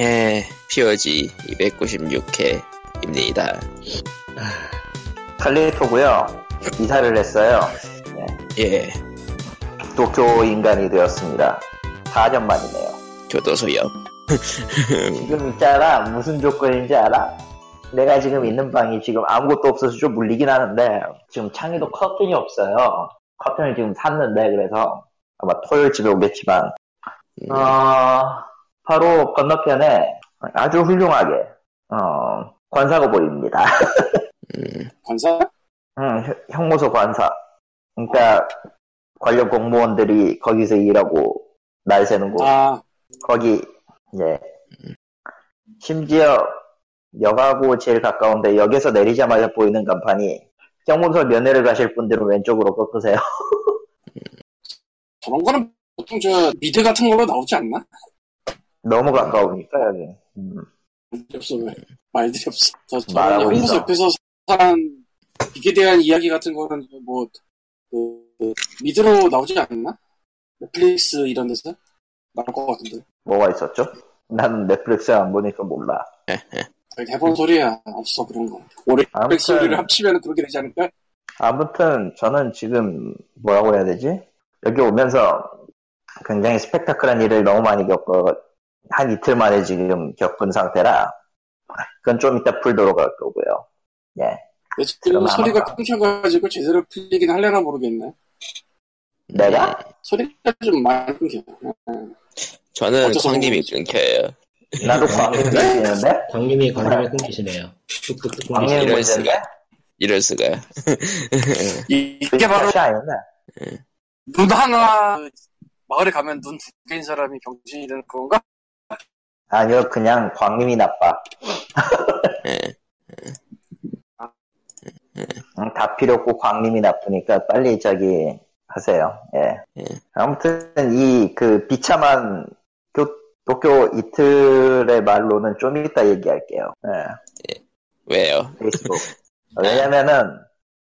예, POG 296회입니다. 칼리토고요. 이사를 했어요. 예, 도쿄 인간이 되었습니다. 4년 만이네요. 교도소요. 지금 있잖아. 무슨 조건인지 알아? 내가 지금 있는 방이 지금 아무것도 없어서 좀 물리긴 하는데 지금 창에도 커튼이 없어요. 커튼을 지금 샀는데 그래서 아마 토요일 집에 오겠지만 음, 어, 바로 건너편에 아주 훌륭하게 어, 관사가 보입니다. 음, 관사? 응, 형- 형무소 관사. 그러니까 관련 공무원들이 거기서 일하고 날 새는 곳. 아, 거기 이제 심지어 역하고 제일 가까운데 역에서 내리자마자 보이는 간판이 형무소 면회를 가실 분들은 왼쪽으로 꺾으세요. 저런 거는 보통 저 미드 같은 걸로 나오지 않나? 너무 가까우니까 여기. 음. 말들이 없어, 왜. 말들이 없어. 저, 있어. 옆에서 사는 이게 대한 이야기 같은 거는 뭐, 그, 그 미드로 나오지 않나? 넷플릭스 이런 데서? 나올 것 같은데. 뭐가 있었죠? 나는 넷플릭스 안 보니까 몰라. 해본 소리야. 없어, 그런 거. 올해 아무튼- 넷플릭스를 합치면 그렇게 되지 않을까? 아무튼 저는 지금 뭐라고 해야 되지? 여기 오면서 굉장히 스펙타클한 일을 너무 많이 겪어 한 이틀 만에 지금 겪은 상태라 그건 좀 이따 풀도록 할 거고요. 예. 지금 그럼 소리가 아마- 끊겨가지고 제대로 풀리긴 할려나 모르겠네. 내가? 소리가 좀 많이 끊겨. 저는 광님이. 끊겨요. 나도 광님이 들리는데? 광님이 광님을 끊기시네요. 광님이 끊기시네요. 이럴 문제인데? 이럴 수가. 이게 바로? 눈 하나 마을에 가면 눈 두 개인 사람이 병신이 되는 건가? 아니요, 그냥 광님이 나빠. 예, 응, 다 필요 없고 광님이 나쁘니까 빨리 저기 하세요. 예. 예. 아무튼 이 그 비참한 교, 도쿄 이틀의 말로는 좀 이따 얘기할게요. 예. 왜요? 페이스북. 왜냐면은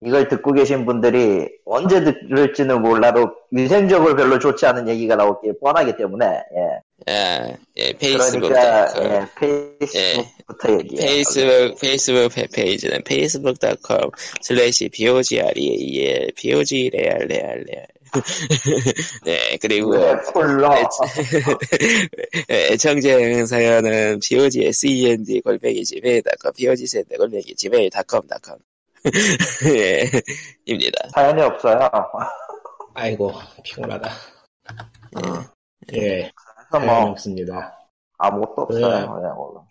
이걸 듣고 계신 분들이 언제 들을지는 몰라도 위생적으로 별로 좋지 않은 얘기가 게 뻔하기 때문에 예. 아, 예, 페이스북. 그러니까 닷컴. 예, 페이스북부터 얘기해요. 페이스북, 페이스북 페- 페이지는 facebook.com slash pogreal, pogreal, real, real. 네, 그리고 왜 콜러 예, 애청자 사연은 pogsend 골뱅이 gmail.com, pogsend 골뱅이 gmail.com.com. 예, 입니다. 사연이 없어요. 아이고 피곤하다. 예, 그래서 사연이 뭐 없습니다. 아무것도 없어요. 그냥 뭐.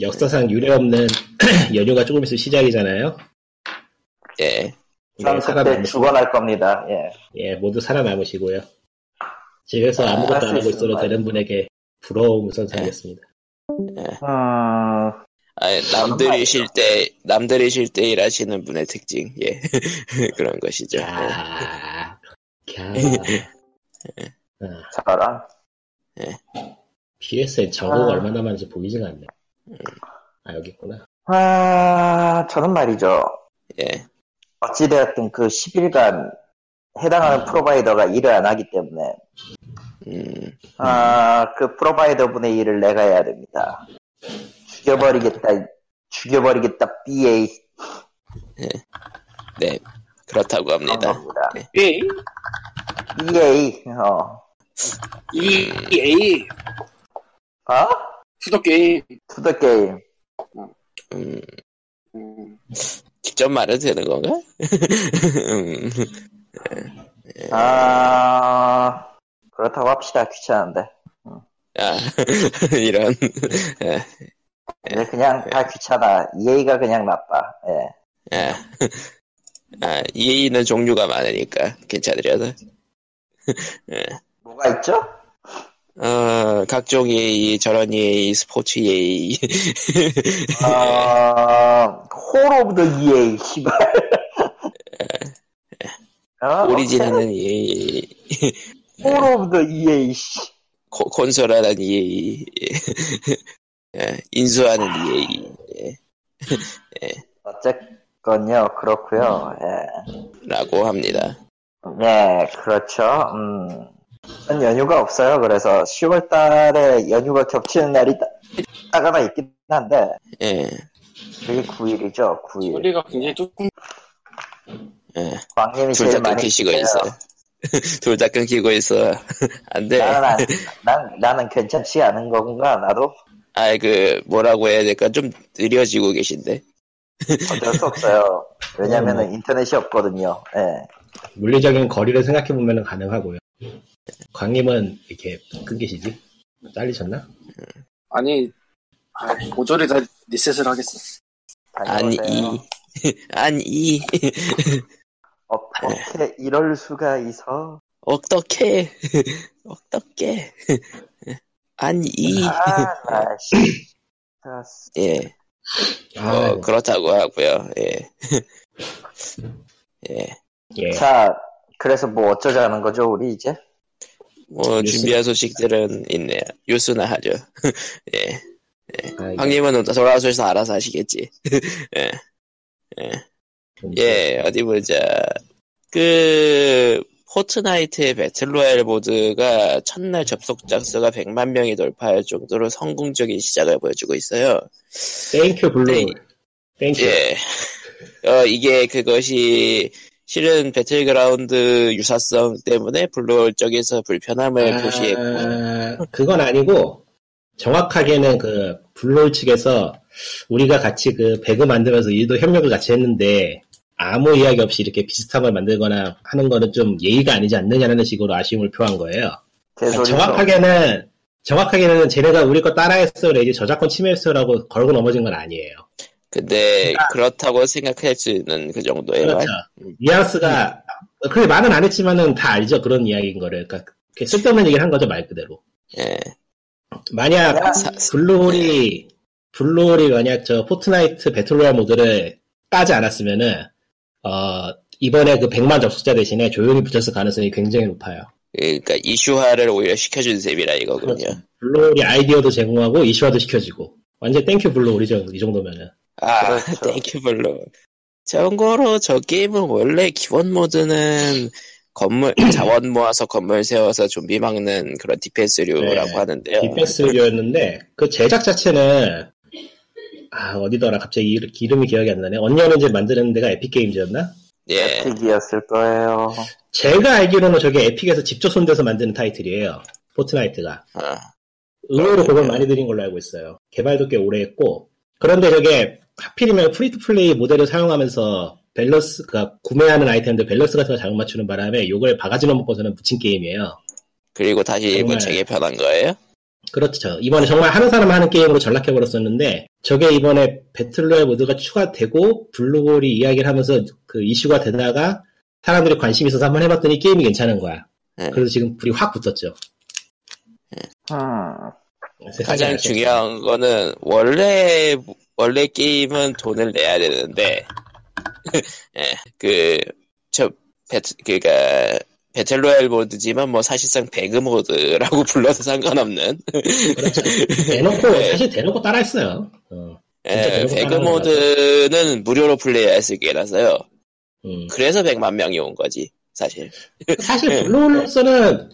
역사상 유례없는 연휴가 조금 있으면 시작이잖아요. 예, 전 네, 그때 죽어날 겁니다. 예. 예, 모두 살아남으시고요. 집에서 아무것도 안 하고 있어도 되는 분에게 부러움을 선사하겠습니다. 음, 아니, 남들이 쉴 때, 남들이 쉴 때 일하시는 분의 특징, 예. 그런 것이죠. 예. 야, 캬. 아, 저런. PSN 정보가 아. 얼마나 많은지 보이지가 않네. 아, 여기 있구나. 아, 저는 말이죠. 예, 어찌되었든 그 10일간 해당하는 프로바이더가 일을 안 하기 때문에, 음, 아, 그 프로바이더 분의 일을 내가 해야 됩니다. 죽여버리겠다, 죽여버리겠다, BA. 네, 그렇다고 합니다. 겁니다. 예. BA, 어. 이, A, 어? 푸더 게임. 투더 게임. 음, 음, 직접 말해도 되는 건가? 음, 아, 그렇다고 합시다. 귀찮은데. 아, 이런, 예, 근데 그냥 다 귀찮아. EA가 그냥 나빠. 예. 아, 아, EA는 종류가 많으니까 괜찮으려나? 뭐가 있죠? 어, 각종 EA, 저런 EA, 스포츠 EA, 어, 홀 오브 더 EA, 씨발. 어? 오리진하는 EA, 홀 오브 더 EA, 씨. 코- 콘솔하는 EA, 예, 인수하는 EA, 예, 어쨌건요, 그렇고요 예. 라고 합니다. 네, 그렇죠. 음. 전 연휴가 없어요. 그래서 10월 달에 연휴가 겹치는 날이 하나 있긴 한데 예, 그게 9일이죠. 9일. 소리가 굉장히 조금 예. 광님이 둘 제일 다 많이 끊기시고. 있어. 둘다 끊기고 있어. 안 돼. 나는, 안- 난, 나는 괜찮지 않은 건가 나도 아, 그, 뭐라고 해야 될까? 좀 느려지고 계신데. 어쩔 수 없어요. 왜냐면은 음. 인터넷이 없거든요. 예. 물리적인 거리를 생각해보면 가능하고요. 광님은 이렇게 끊기시지? 잘리셨나? 아니 아, 모조리 다 리셋을 하겠어. 아니. 이. 아니, 어떻게 이럴 수가 있어? 어떻게, 어떻게. 아니, 이. 아, 예. 아, 어, 그렇다고 하고요. 예. 예. 예. 자, 그래서 뭐 어쩌자는 거죠, 우리 이제? 뭐, 뉴스. 준비한 소식들은 있네요. 뉴스나 하죠. 예. 아, 이게 황님은 돌아오셔서 알아서 하시겠지. 예. 좀- 예, 어디 보자. 그, 포트나이트의 battle royale 모드가 첫날 접속자 수가 100만 명이 돌파할 정도로 성공적인 시작을 보여주고 있어요. Thank you 블루. 네. Thank you. 예. 어, 이게 그것이 실은 배틀그라운드 유사성 때문에 블루홀 쪽에서 불편함을 표시했고, 아, 그건 아니고 정확하게는 그 블루홀 측에서 우리가 같이 그 배그 만들면서 일도 협력을 같이 했는데 아무 이야기 없이 이렇게 비슷한 걸 만들거나 하는 거는 좀 예의가 아니지 않느냐는 식으로 아쉬움을 표한 거예요. 개소리죠. 정확하게는 정확하게는 쟤네가 우리 거 따라했어 내지 저작권 침해했어라고 걸고 넘어진 건 아니에요. 근데 그렇다고 생각할 수 있는 그 정도의 말. 그렇죠. 뉘앙스가 그래 말은 안 했지만은 다 알죠 그런 이야기인 거를. 그러니까 쓸데없는 얘기를 한 거죠 말 그대로. 예. 만약 그냥 사- 블루홀이 블루홀이 만약 저 포트나이트 battle royale 모드를 까지 않았으면은 어 이번에 그 100만 접속자 대신에 조용히 묻혔을 가능성이 굉장히 높아요. 그러니까 이슈화를 오히려 시켜준 셈이라 이거군요. 그렇죠. 블루홀이 아이디어도 제공하고 이슈화도 시켜주고 완전 thank you 블루홀이죠 이 정도면은. 아, 그렇죠. Thank you 블루홀. 참고로 저 게임은 원래 기본 모드는 건물, 자원 모아서 건물 세워서 좀비 막는 그런 디펜스류라고 네. 하는데요. 디펜스였는데 그 제작 자체는 아 어디더라 갑자기 이- 이름이 기억이 안 나네. 언년은제 만드는 데가 Epic Games였나? 예. Epic이었을 거예요. 제가 알기로는 저게 Epic에서 직접 손대서 만드는 타이틀이에요. Fortnite가. 아, 의외로 그걸 많이 들인 걸로 알고 있어요. 개발도 꽤 오래 했고. 그런데 저게 하필이면 free to play 모델을 사용하면서 밸런스, 그니까 구매하는 아이템들 밸런스 같은 거 잘못 맞추는 바람에 요걸 바가지 넘어서는 붙인 게임이에요. 그리고 다시 일본. 재개편한 거예요? 그렇죠. 이번에 정말 하는 사람 하는 게임으로 전락해버렸었는데, 저게 이번에 배틀로얄 모드가 추가되고, 블루홀이 이야기를 하면서 그 이슈가 되다가, 사람들이 관심 있어서 한번 해봤더니 게임이 괜찮은 거야. 네. 그래서 지금 불이 확 붙었죠. 음, 세상에 가장 중요한 거는 원래 원래 게임은 돈을 내야 되는데 예, 그저 배트 그니까 배틀로얄 모드지만 뭐 사실상 배그 모드라고 불러도 상관없는 그렇죠. 대놓고, 네. 사실 대놓고 따라했어요. 어, 예, 대놓고 배그 모드는 무료로 플레이할 수 있게 해놔서요. 음. 그래서 100만 명이 온 거지 사실. 사실 네. 블루홀로서는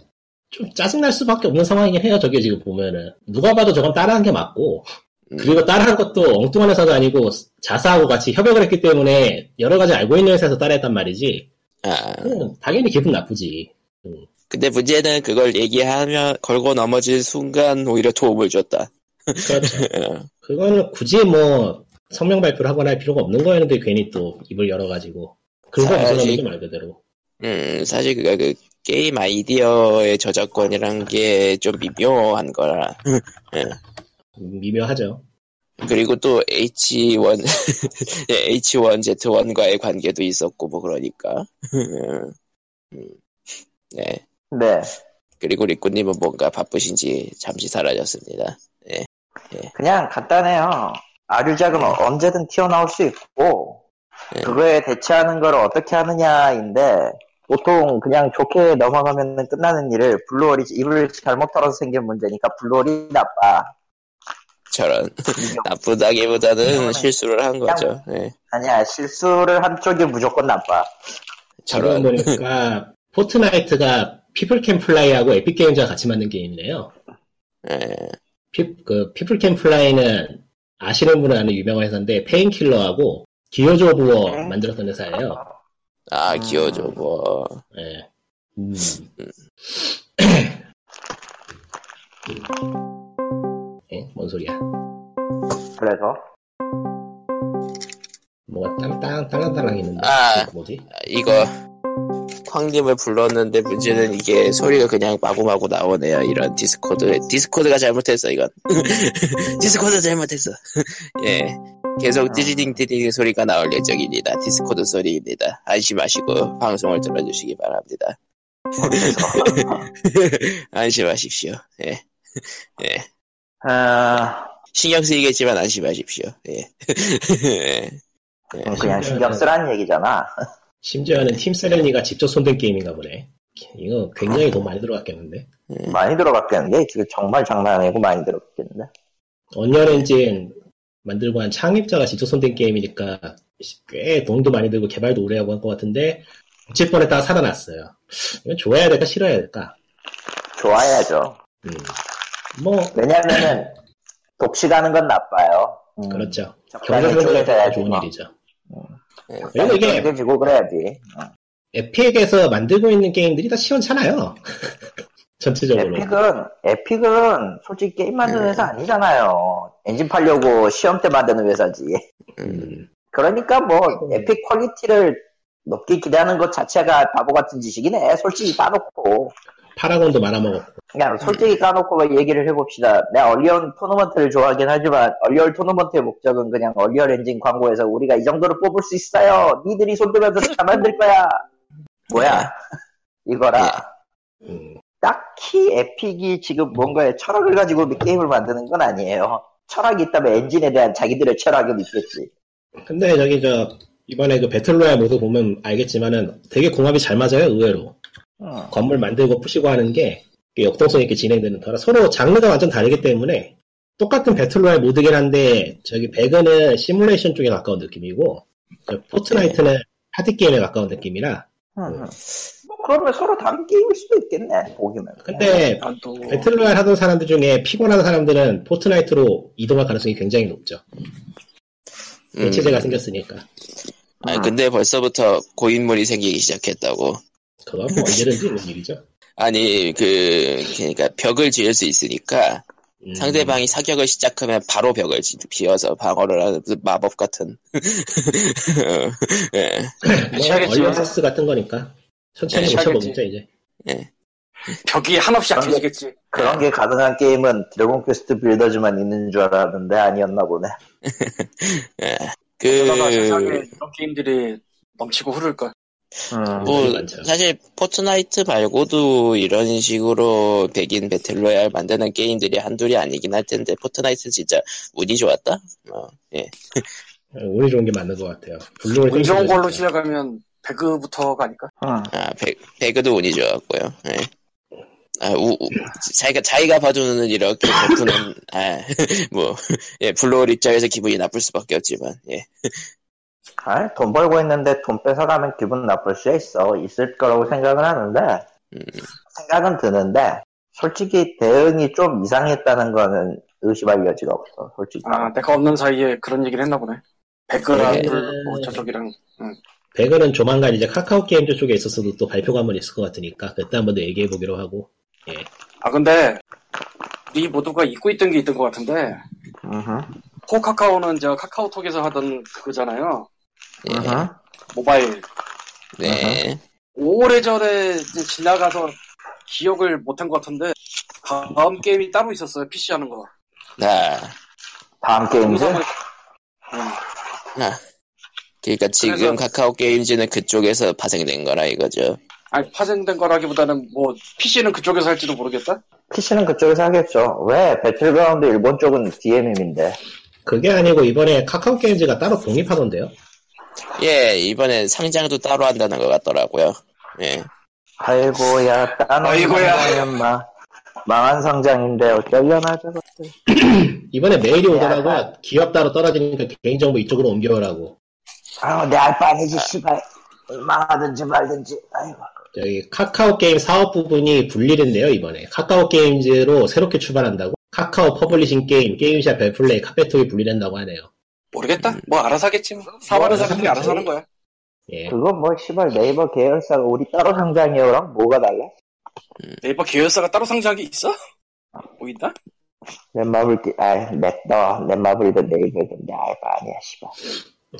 좀 짜증날 수밖에 없는 상황이긴 해요. 저게 지금 보면은 누가 봐도 저건 따라한 게 맞고 음. 그리고 따라한 것도 엉뚱한 회사도 아니고 자사하고 같이 협약을 했기 때문에 여러 가지 알고 있는 회사에서 따라했단 말이지. 아 당연히 기분 나쁘지. 근데 문제는 그걸 얘기하면 걸고 넘어질 순간 오히려 도움을 줬다. 그렇죠. 어, 그거는 굳이 뭐 성명 발표를 하거나 할 필요가 없는 거였는데 괜히 또 입을 열어가지고 사실- 벗어나는 말 그대로. 음, 사실 그가 그 게임 아이디어의 저작권이란 게 좀 미묘한 거라. 미묘하죠. 그리고 또 H1, 예, H1Z1과의 관계도 있었고, 뭐, 그러니까. 음, 네. 네. 그리고 리꾸님은 뭔가 바쁘신지 잠시 사라졌습니다. 그냥 간단해요. 아류작은 어- 언제든 튀어나올 수 있고, 네. 그거에 대처하는 걸 어떻게 하느냐인데, 보통 그냥 좋게 넘어가면 끝나는 일을 블루홀이 입을 잘못 털어서 생긴 문제니까 블루홀이 나빠. 저런. 나쁘다기보다는 실수를 한 거죠. 네. 아니야, 실수를 한 쪽이 무조건 나빠. 저런. 보니까 Fortnite가 People Can Fly하고 Epic Games가 같이 만든 게임이네요. 예. 피, 그 People Can Fly는 아시는 분은 아는 유명한 회사인데 Painkiller하고 Gears of War 만들었던 회사예요. 아, 음. Gears, 뭐. 예. 음. 예? 뭔 소리야? 그래서 뭐가 땅땅 땅땅땅 있는데 아. 이거 뭐지? 아, 이거, 쾅님을 불렀는데 문제는 이게 소리가 그냥 마구마구 나오네요. 이런 Discord. Discord가 잘못했어, 이건. Discord 잘못했어. 예. 계속 띠리딩 띠리딩 소리가 나올 예정입니다. Discord 소리입니다. 안심하시고 방송을 들어주시기 바랍니다. 안심하십시오. 예. 예. 아, 신경 쓰이겠지만 안심하십시오. 예. 예. 그냥 신경 쓰라는 얘기잖아. 심지어는 팀 세레니가 직접 손댄 게임인가 보네. 이거 굉장히 돈 많이 들어갔겠는데. 많이 들어갔겠는데 이게 정말 장난 아니고 많이 들어갔겠는데. 언리얼 엔진 만들고 한 창립자가 직접 손댄 게임이니까 꽤 돈도 많이 들고 개발도 오래 하고 한 것 같은데 어찌 뻔했다가 살아났어요. 이건 좋아해야 될까 싫어해야 될까? 좋아해야죠. 음. 뭐 왜냐면은 독식하는 건 나빠요. 음, 그렇죠. 적당히 경제적으로 쪼개져야지 좋은 뭐. 일이죠. 예. 그리고 이게 쪼개지고 그래야지. 음. 에픽에서 만들고 있는 게임들이 다 시원찮아요. 전체적으로. 에픽은 에픽은 솔직히 게임 만드는 네. 회사 아니잖아요. 엔진 팔려고 시험 때 만드는 회사지. 음, 그러니까 뭐 Epic 퀄리티를 높게 기대하는 것 자체가 바보 같은 짓이네. 솔직히 까놓고 Paragon도 말아먹었고. 그냥 솔직히 까놓고 막 얘기를 해봅시다. 내가 Unreal Tournament를 좋아하긴 하지만 Unreal Tournament의 목적은 그냥 Unreal Engine 광고에서 우리가 이 정도로 뽑을 수 있어요. 니들이 손들면서 다 만들 거야. 뭐야 이거라. 음, 딱히 에픽이 지금 뭔가의 철학을 가지고 게임을 만드는 건 아니에요. 철학이 있다면 엔진에 대한 자기들의 철학은 있겠지. 근데 저기 저 이번에 그 battle royale 모드 보면 알겠지만은 되게 궁합이 잘 맞아요 의외로. 음. 건물 만들고 부수고 하는 게 역동성 있게 진행되는 터라 서로 장르가 완전 다르기 때문에 똑같은 battle royale 모드긴 한데 저기 배그는 시뮬레이션 쪽에 가까운 느낌이고 저 Fortnite는 하드 게임에 가까운 느낌이라 음, 음. 뭐 그러면 서로 다른 게임일 수도 있겠네. 보기는. 근데 난또 battle royale 하던 사람들 중에 피곤한 사람들은 Fortnite로 이동할 가능성이 굉장히 높죠 음. 체제가 생겼으니까 아, 근데 벌써부터 고인물이 생기기 시작했다고. 그건 뭐 언제든지 있는 일이죠 아니, 그, 그니까 벽을 지을 수 있으니까 음, 상대방이 사격을 시작하면 바로 벽을 지- 비워서 방어를 하는 무슨 마법 같은. 예. 뭐 시작했지만- early access 같은 거니까 천천히 네, 묻혀보겠죠 이제 벽이 한없이 약해지겠지. 그런 게 가능한 게임은 Dragon Quest Builders만 있는 줄 알았는데 아니었나 보네. 예. 그러다가 세상에 그, 이런 게임들이 넘치고 흐를걸. 음. 뭐. 사실, Fortnite 말고도 이런 식으로 백인 battle royale 만드는 게임들이 한둘이 아니긴 할 텐데, Fortnite 진짜 운이 좋았다? 어, 예. 운이 좋은 게 맞는 것 같아요 운 좋은 걸로. 시작하면 배그부터가 아닐까? 음. 아, 배, 배그도 운이 좋았고요. 예. 아, 우, 우, 자기가, 자기가 봐주는 이렇게 베푸는, 아, 뭐, 예, 블루홀 입장에서 기분이 나쁠 수밖에 없지만, 예. 아, 돈 벌고 있는데 돈 뺏어가면 기분 나쁠 수 있어. 있을 거라고 생각은 하는데, 음. 생각은 드는데, 솔직히 대응이 좀 이상했다는 거는 의심할 여지가 없어, 솔직히. 아, 내가 없는 사이에 그런 얘기를 했나 보네. 배그랑 네. 불, 뭐 저쪽이랑. 배그는 조만간 이제 카카오 게임즈 쪽에 있어서도 또 발표가 한번 있을 것 같으니까 그때 한번 더 얘기해 보기로 하고 아, 근데, 우리 모두가 잊고 있던 게 있던 것 같은데, 음흠. 포카카오는 저 카카오톡에서 하던 그거잖아요. 예. 모바일. 네. 오래전에 이제 지나가서 기억을 못한 것 같은데, 다음 게임이 따로 있었어요. PC 하는 거. 아, 다음 게임즈? 응. 아. 그러니까 지금 그래서- 카카오 게임즈는 그쪽에서 파생된 거라 이거죠. 아니, 파생된 거라기보다는 뭐, PC는 그쪽에서 할지도 모르겠다? PC는 그쪽에서 하겠죠. 왜? 배틀그라운드 일본 쪽은 DMM인데. 그게 아니고 이번에 카카오 게임즈가 따로 독립하던데요 예, 이번엔 상장도 따로 한다는 것 같더라고요. 예. 아이고야, 따놓은 아이고야. 상장이었나. 망한 상장인데 어쩌려나 저것들. 이번에 메일이 야. 오더라고 요 기업 따로 떨어지니까 개인정보 이쪽으로 옮겨오라고 아, 내 알바 아니지, 씨발. 망하든지 말든지. 아이고. 저기 카카오 게임 사업 부분이 분리된대요 이번에 카카오 게임즈로 새롭게 출발한다고 카카오 publishing 게임 게임샵 벨플레이 카페톡이 분리된다고 하네요 모르겠다. 뭐 알아서 하겠지. 뭐. 사업하는 사람들이 알아서 하는 거야. 예 그건 뭐 씨발 네이버 계열사가 우리 따로 상장해요랑 뭐가 달라? 네이버 계열사가 따로 상장한 게 있어? 뭐 있나? 넷마블 아 넷더 넷마블이든 네이버든 내 알바 아니야 씨발.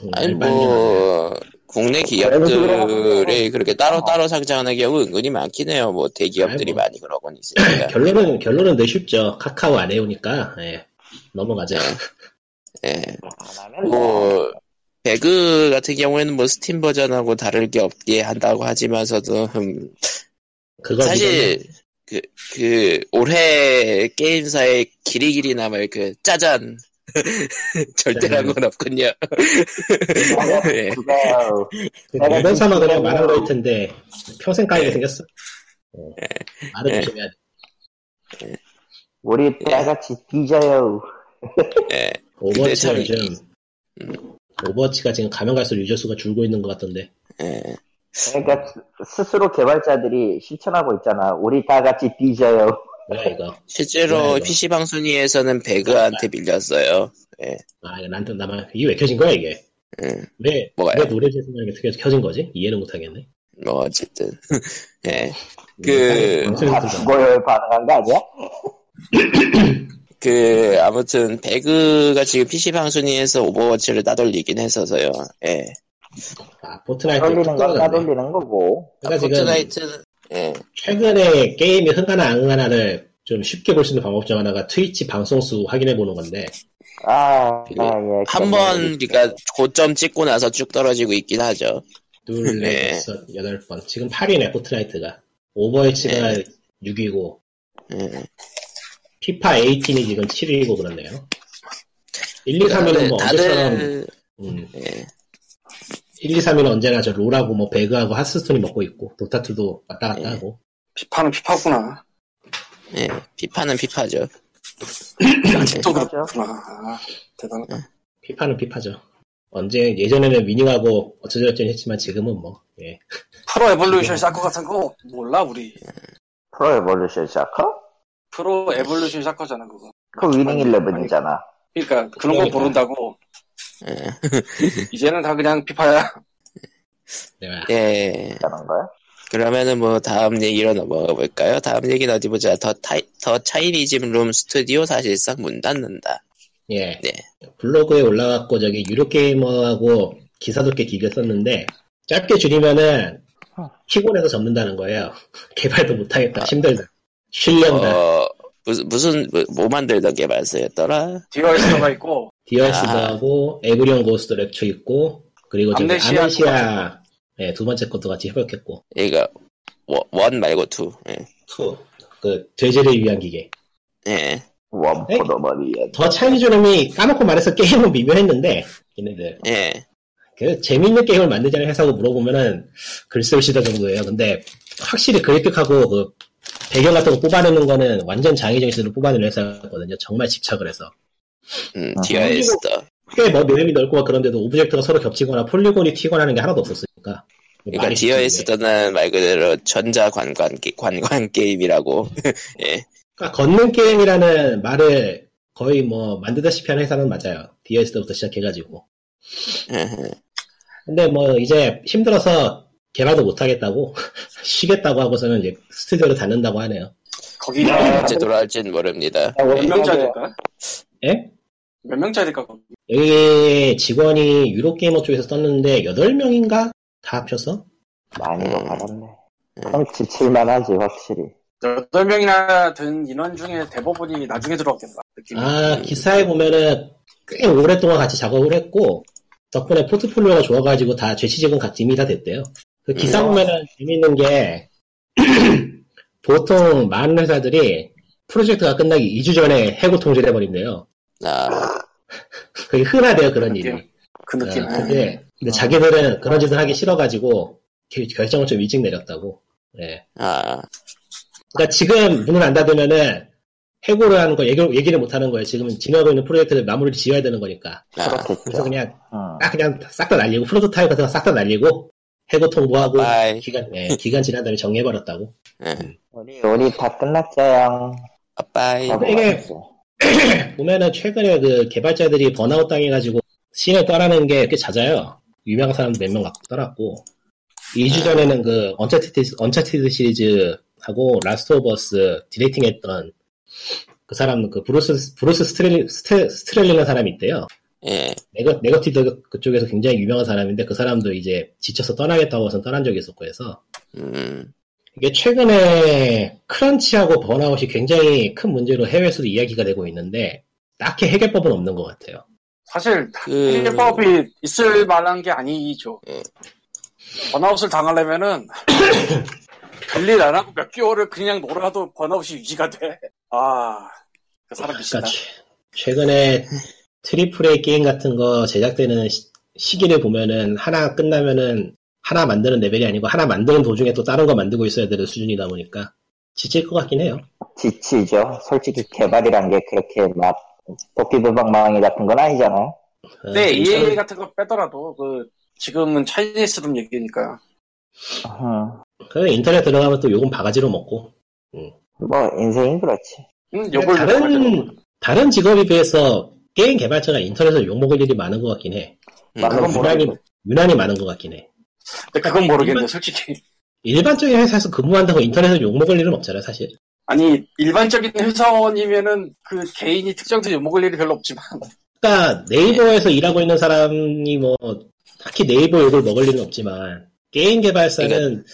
음, 아니. 뭐 국내 기업들이 그렇게 따로 따로 상장하는 경우 은근히 많긴 해요. 뭐 대기업들이 아이, 뭐. 많이 그러곤 있으니까. 결론은 결론은 늘 쉽죠 카카오 안 해오니까 예 넘어가자 예. 안 하면 뭐 배그 같은 경우에는 뭐 스팀 버전하고 다를 게 없게 한다고 하지만서도 음, 그거 사실 그, 그 올해 게임사의 길이 길이 남을 그 짜잔 절대란 건 없군요. 예. 그거 삼아 그냥 말한 거일 텐데 평생 까이게 생겼어 어, 말을 예. 조심해야 돼 우리 때같이 뒤져요. 예. Overwatch가 참- 요즘 Overwatch가 지금 가면 갈수록 유저 수가 줄고 있는 것 같던데 예. 그러니까 스- 스스로 개발자들이 실천하고 있잖아. 우리 다 같이 뒤져요. 뭐야 이거 실제로 이거? PC 방송에서는 배그한테 밀렸어요. 아 이거 나한테 나만 이게 왜 켜진 거야 이게 음, 왜, 뭐가요? 왜 노래 제스는 게 켜진- 켜진 거지? 이해는 못하겠네 뭐 어쨌든 예. 그- 방송에서 다. 죽어요 반응한 거 아니야? 그 아무튼 배그가 지금 PC 방송에서 오버워치를 따돌리긴 했어서요. 예. 아, 포트나이트 따돌리는 건. 따돌리는 거고. 그러니까 지금 포트나이트는 예. 최근에 게임이 흥하나 안 흥하나를 좀 쉽게 볼 수 있는 방법 중 하나가 Twitch 방송 수 확인해 보는 건데 아, 그, 아 예. 한번 그러니까 고점 찍고 나서 쭉 떨어지고 있긴 하죠. 둘, 네. 넷, 다섯, 여덟 번 지금 8위네 Fortnite가 Overwatch가 네. 6위고 예. 피파 18이 지금 7위고 그렇네요 1, 2, 3위는 뭐 언제처럼 다들 음, 예. 1, 2, 3위는 언제나 저 LoL하고 뭐 배그하고 Hearthstone이 먹고 있고 Dota 2도 왔다 갔다 네. 하고 FIFA는 FIFA구나. 예. FIFA는 FIFA죠. 또 맞아. 그렇구나. 아, 대단하다. FIFA는 FIFA죠 언제 예전에는 Winning하고 어쩌저쩌니 했지만 지금은 뭐 예. Pro Evolution Soccer 같은 거 몰라 우리. Pro Evolution Soccer? Pro Evolution Soccer잖아 그거. 그 Winning 11이잖아. 그러니까 그런 거. 모른다고. 예. 이제는 다 그냥 피파야. 내가 예. 라는 거야? 그러면은 뭐 다음 얘기로 넘어가 볼까요? 다음 얘기는 어디 보자. 더 타이, 더 차이니즘 룸 스튜디오 사실상 문 닫는다. 예. 네. 블로그에 올라갔고 저기 유료 게이머하고 기사도 꽤 길게 썼는데 짧게 줄이면은 피곤해서 접는다는 거예요. 개발도 못하겠다. 힘들다. 실력다. 어, 무슨, 무슨, 뭐, 뭐 만들던 개발사였더라? 디어에스터가 있고 디어스도 아. 하고 에브리온 고스트 렉처 있고 그리고 암네시아 아메시아 네, 두 번째 것도 같이 협력했고 이거, 원, 원 말고 투. 예. 투. 그 돼지를 위한 기계. 예. 원포더머리에. 더 차이니즈놈이 까놓고 말해서 게임은 미묘했는데 얘네들 예. 그 재밌는 게임을 만들자는 회사고 물어보면은 글쎄 시다 정도예요. 근데 확실히 그래픽하고 그 배경 같은 거 뽑아내는 거는 완전 장인 정신으로 뽑아내는 회사거든요. 정말 집착을 해서. 음, 아하. Dear Esther. 꽤 뭐 맵이 넓고 막 그런데도 object가 서로 겹치거나 polygon이 튀거나 하는 게 하나도 없었으니까. 그러니까. Dear Esther는 말 그대로 전자 관광, 게- 관광 게임이라고. 예. 그러니까 걷는 게임이라는 말을 거의 뭐 만들다시피 하는 회사는 맞아요. 디어에스부터 시작해가지고. 근데 뭐 이제 힘들어서 개발도 못하겠다고 쉬겠다고 하고서는 이제 스튜디오를 닫는다고 하네요. 거기가 언제 돌아올지는 모릅니다. 아, 몇 원래- 명짜리일까? 예? 몇 명짜리일까? 여기 직원이 유로게이머 쪽에서 썼는데 8명인가? 다 합쳐서? 많이 받았네. 그럼 지칠만 하지, 확실히. 여덟 명이나 된 인원 중에 대부분이 나중에 들어왔겠다. 느낌이. 아, 기사에 보면은 꽤 오랫동안 같이 작업을 했고 덕분에 포트폴리오가 좋아가지고 다 재취직은 같이 이미 다 됐대요. 그 기사 음. 보면은 재밌는 게 보통 많은 회사들이 프로젝트가 끝나기 2주 전에 해고 통지를 해버린대요. 아, 그게 흔하대요, 그런 일이. 그 느낌. 어, 근데, 근데 자기들은 그런 짓을 하기 싫어가지고 결- 결정을 좀 일찍 내렸다고. 예. 아, 그러니까 지금 문을 안 닫으면은 해고를 하는 거 얘기, 얘기를 못 하는 거예요. 지금 진행하고 있는 프로젝트를 마무리를 지어야 되는 거니까. 아, 그래서. 그냥 음. 딱 그냥 싹 다 날리고 프로토타입 같은 거 싹 다 날리고 해고 통보하고 빠빠이. 기간 예, 기간 지난 다음에 정리해 버렸다고. 응. 우리 우리 다 끝났어요. 빠빠이. 하고 이게- 말았어. 보면은 최근에 그 개발자들이 번아웃 당해가지고 씬을 떠나는 게 꽤 잦아요. 유명한 사람 몇 명 갖고 떠났고 2주 전에는 그 Uncharted, Uncharted 시리즈 하고 Last of Us directing 했던 그 사람 그 Bruce Bruce Stral Stra, Straley라는 사람이 있대요. 예. Naughty Naughty Dog 그쪽에서 굉장히 유명한 사람인데 그 사람도 이제 지쳐서 떠나겠다고 해서 떠난 적이 있었고 해서 음. 이게 최근에 crunch하고 번아웃이 굉장히 큰 문제로 해외에서도 이야기가 되고 있는데 딱히 해결법은 없는 것 같아요. 사실 그 해결법이 있을 만한 게 아니죠. 예. 번아웃을 당하려면은 별일 안 하고 몇 개월을 그냥 놀아도 번아웃이 유지가 돼. 아, 그 사람 미친다. 그러니까 최, 최근에 triple A 게임 같은 거 제작되는 시, 시기를 보면은 하나 끝나면은 하나 만드는 레벨이 아니고 하나 만드는 도중에 또 다른 거 만들고 있어야 되는 수준이다 보니까 지칠 것 같긴 해요. 지치죠. 솔직히 개발이란 게 그렇게 막 도깨비방망이 같은 건 아니잖아요. 어, 네, 이 EA 사람- 같은 거 빼더라도 그 지금은 차이니스룸 얘기니까. 음, 그 인터넷 들어가면 또 요금 바가지로 먹고 뭐 인생이 그렇지. 음, 요걸 다른 다른 직업에 비해서 게임 개발자가 인터넷에서 욕먹을 일이 많은 것 같긴 해. 음. 맞는 건 유난히. 유난히 많은 것 같긴 해. 근데 그건 모르겠네, 솔직히. 일반적인 회사에서 근무한다고 인터넷에서 욕먹을 일은 없잖아요, 사실. 아니, 일반적인 회사원이면은 그 개인이 특정된 욕먹을 일이 별로 없지만. 그러니까 네이버에서 일하고 있는 사람이 뭐 딱히 네이버 욕을 먹을 일은 없지만 게임 개발사는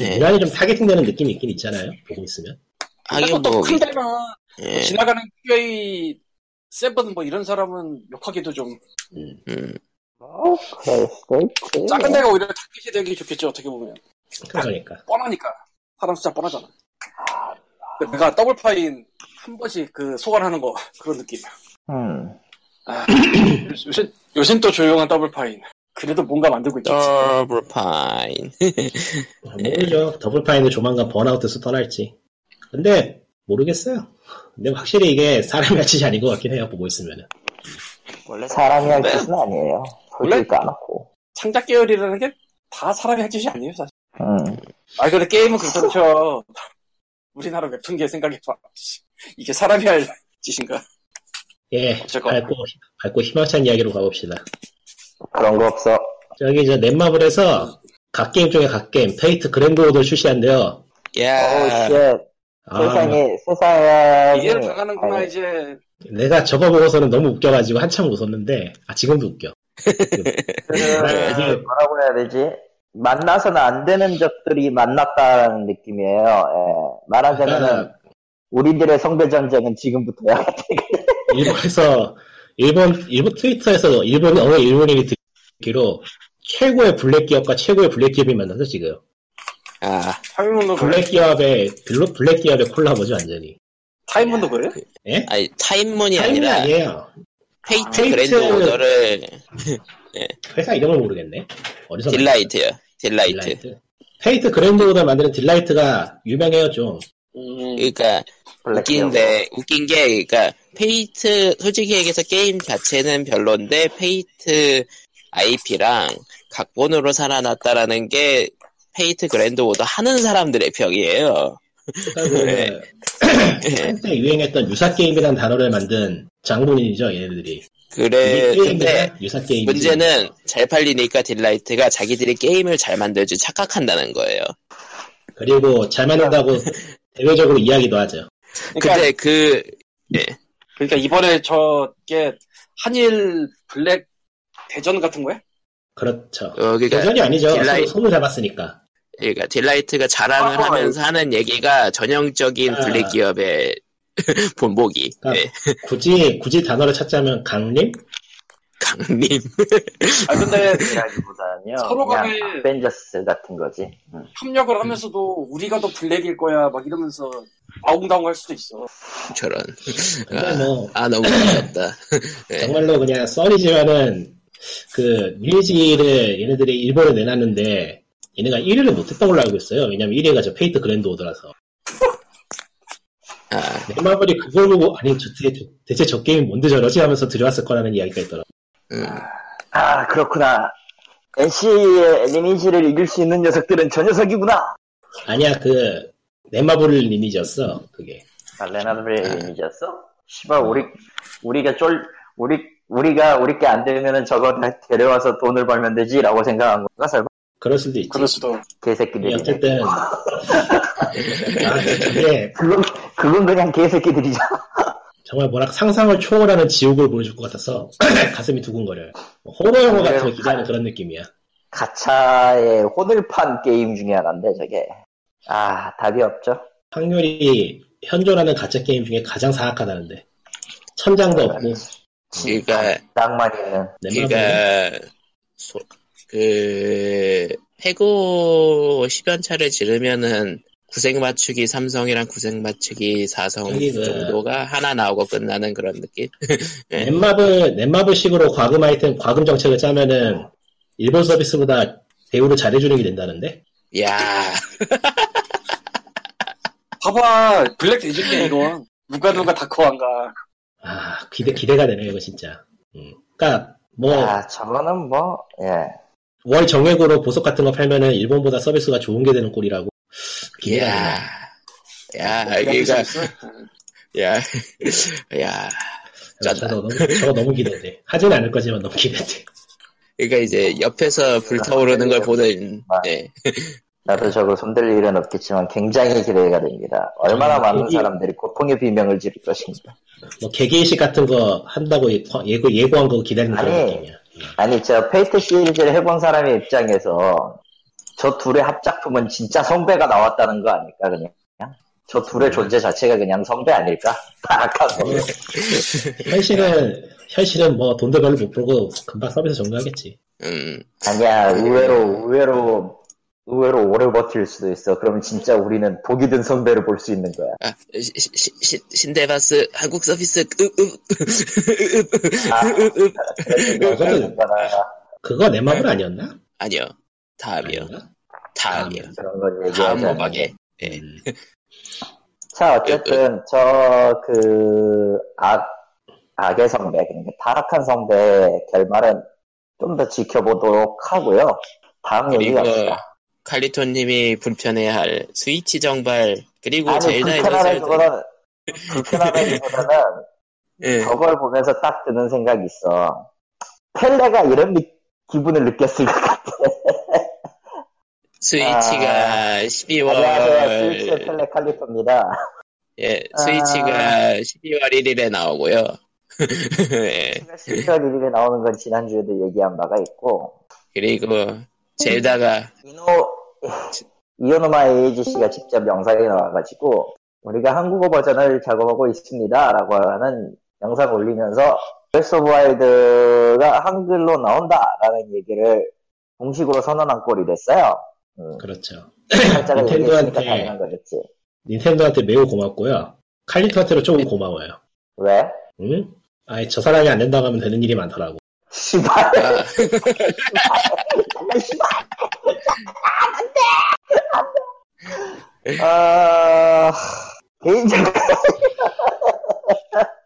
예. 유난히 좀 targeting되는 느낌이 있긴 있잖아요. 보고 있으면. 하긴 또 뭐 큰 데는 예. 지나가는 QA 세븐 뭐 이런 사람은 욕하기도 좀 음. 음. 있지. 작은 데가 오히려 타깃이 되기 좋겠죠 어떻게 보면 그러니까. 뻔하니까 사람 숫자 뻔하잖아 내가 Double Fine 한 번씩 그 소환하는 거 그런 느낌 음, 아, 요새 요새 또 조용한 Double Fine 그래도 뭔가 만들고 있겠지 Double Fine. 모르죠. Double Fine도 조만간 번아웃돼서 떠날지. 근데 모르겠어요. 근데 확실히 이게 사람이 할 짓이 아닌 것 같긴 해요. 보고 있으면은. 원래 사람이 할 네. 짓은 아니에요. 원래- 솔직히 까놓고. 창작 계열이라는 게 다 사람이 할 짓이 아니에요 사실 음, 아 근데 게임은 그렇죠 우리나라 웹툰계 생각해봐 이게 사람이 할 짓인가 예. 어쨌건. 밝고, 밝고 희망찬 이야기로 가봅시다. 그런 거 없어. 저기 저 넷마블에서 갓게임 중에 갓게임 Fate Grand Order를 출시한대요. shit. 아, 세상에, 세상에. 이해를 당하는구나 아니, 이제 내가 저거 보고서는 너무 웃겨가지고 한참 웃었는데 아 지금도 웃겨. 그, 이게- 뭐라고 해야 되지? 만나서는 안 되는 적들이 만났다라는 느낌이에요. 예. 말하자면은, 그러니까 우리들의 성배 전쟁은 지금부터야. 일본에서 일본 일본 트위터에서 일본 어느 일본인이 듣기로 최고의 블랙 기업과 최고의 블랙 기업이 만나서 지금 아. TYPE-MOON도 그래 블랙 기업의 블루 블랙 기업의 콜라보죠 완전히. TYPE-MOON도 그래 예? 아니 TYPE-MOON이 아니라 아니에요. Fate Fate- Grand Order를 회사 이름을 모르겠네. 어디서 Delight요. Delight. Delight. Fate Grand Order 만드는 Delight가 유명해요 좀. 음, 그러니까 웃긴데 웃긴 게 그러니까 Fate 솔직히 얘기해서 게임 자체는 별론데 Fate IP랑 각본으로 살아났다라는 게 Fate Grand Order 하는 사람들의 평이에요. 그러니까 네. 그 한때 유행했던 유사 게임이라는 단어를 만든 장본인이죠 얘네들이. 그래 네, 근데 유사 게임. 문제는 잘 팔리니까 Delight가 자기들이 게임을 잘 만들지 착각한다는 거예요. 그리고 잘 만든다고 대외적으로 이야기도 하죠. 그러니까, 근데 그 그러니까 이번에 저게 한일 블랙 대전 같은 거야? 그렇죠. 어, 그러니까 대전이 아니죠. Deligh- 손- 손을 잡았으니까. 그러니까 Delight가 자랑을 아, 하면서 하는 얘기가 전형적인 아. 블랙 기업의 본보기. 아. 네. 굳이 굳이 단어를 찾자면 강림? 강림. 아 근데 라기보다는요. 서로 그냥 간에- 아벤져스 같은 거지. 음. 협력을 하면서도 우리가 더 블랙일 거야 막 이러면서 아웅다웅 할 수도 있어. 저런. 아, 뭐 아 너무 무섭다. 네. 정말로 그냥 써니지만은 그 리니지를 얘네들이 일본에 내놨는데 얘네가 1위를 못했던 걸로 알고 있어요. 왜냐면 1위가 저 Fate Grand Order라서. 아, 넷마블이 그걸 보고 아니 저, 대체, 대체 저 게임이 뭔데 저러지 하면서 들여왔을 거라는 이야기가 있더라고. 음. 아, 그렇구나. NC의 리니지를 이길 수 있는 녀석들은 저 녀석이구나. 아니야 그 넷마블 리니지였어 그게. 아, 넷마블의 리니지였어? 씨발 우리 우리가 쫄 우리 우리가 우리께 안 되면은 저거 다 데려와서 돈을 벌면 되지라고 생각한 건가 설마 그럴 수도 있지. 그럴 수도. 개새끼들이. 어쨌든 아, 그게 그건 그건 그냥 개새끼들이죠. 정말 뭐라 상상을 초월하는 지옥을 보여줄 것 같아서 가슴이 두근거려요. 뭐 호러 영화 같은 걸 기대하는 그런 느낌이야. 가차의 호들판 게임 중에 하나인데 저게 아 답이 없죠. 확률이 현존하는 가짜 게임 중에 가장 사악하다는데 천장도 없고 그러니까 낭만 있는 그러니까 소- 그 해고 10연차를 지르면은 구색 맞추기 삼성이랑 구색 맞추기 사성 저기 그- 정도가 하나 나오고 끝나는 그런 느낌? 네. 넷마블 넷마블 식으로 과금 아이템 과금 정책을 짜면은 일본 서비스보다 대우를 잘해주는 게 된다는데 야 봐봐, 블랙 되겠네, 이거. 누가 누가 다크한가. 아 기대 기대가 되네요 이거 진짜. 음. 그러니까 뭐 아 저거는 뭐 예 월 정액으로 보석 같은 거 팔면은 일본보다 서비스가 좋은 게 되는 꼴이라고 기대가 야, 되네. 야, 여기가, 있어? 야, 야. 저도 너무 저거 너무 기대돼. 하진 않을 거지만 너무 기대돼. 그러니까 이제 옆에서 불타오르는 걸 보는, 네. 나도 저걸 손댈 일은 없겠지만 굉장히 기대가 됩니다. 얼마나 음, 많은 여기- 사람들이 고통의 비명을 지를 것인가. 뭐 개개인식 같은 거 한다고 예- 예고 예고한 거 기다리는 그런 아니. 느낌이야. 아니 저 Fate 시리즈를 해본 사람의 입장에서 저 둘의 합작품은 진짜 성배가 나왔다는 거 아닐까 그냥? 저 둘의 음. 존재 자체가 그냥 성배 아닐까? 성배. 현실은 현실은 뭐 돈도 별로 못 벌고 금방 서비스 종료하겠지. 음, 아니야 의외로 의외로 의외로 오래 버틸 수도 있어. 그러면 진짜 우리는 복이 든 성배를 볼 수 있는 거야. 아, 시, 시, 시, 신데바스 한국 서비스, 으, 으, 아, 그거는- 그거 넷마블 아니었나? 아니요. 다음이요. 다음이요. 그런 건 다음 얘기하지 않는 모박에. 예. 음. 자, 어쨌든, 저, 그, 악, 악의 성배, 그러니까 타락한 성배의 결말은 좀 더 지켜보도록 하고요. 다음 얘기 갑시다. 칼리토님이 불편해할 스위치 정발, 그리고 아니, 젤다에서 불편하다기보다는, 불편하다기보다는, 예. 저걸 보면서 딱 드는 생각이 있어. 펠레가 이런 미- 기분을 느꼈을 것 같아. 스위치가 아, 12월, 안녕하세요. 스위치의 펠레 칼리토입니다. 예, 스위치가 12월 1일에 나오고요. 예. 11월 1일에 나오는 건 지난주에도 얘기한 바가 있고, 그리고 젤다가 이노 이오노마 에이지 씨가 직접 영상에 나와가지고 우리가 한국어 버전을 작업하고 있습니다라고 하는 영상 올리면서 Breath of Wild가 한글로 나온다라는 얘기를 공식으로 선언한 꼴이 됐어요. 음, 그렇죠. 닌텐도한테- 당연한 거겠지. 닌텐도한테 매우 고맙고요. 칼리토한테도 조금 고마워요. 왜? 응? 아니 저 사람이 안 된다고 하면 되는 일이 많더라고. 씨발, 아, 씨발, 아, 개인적으로.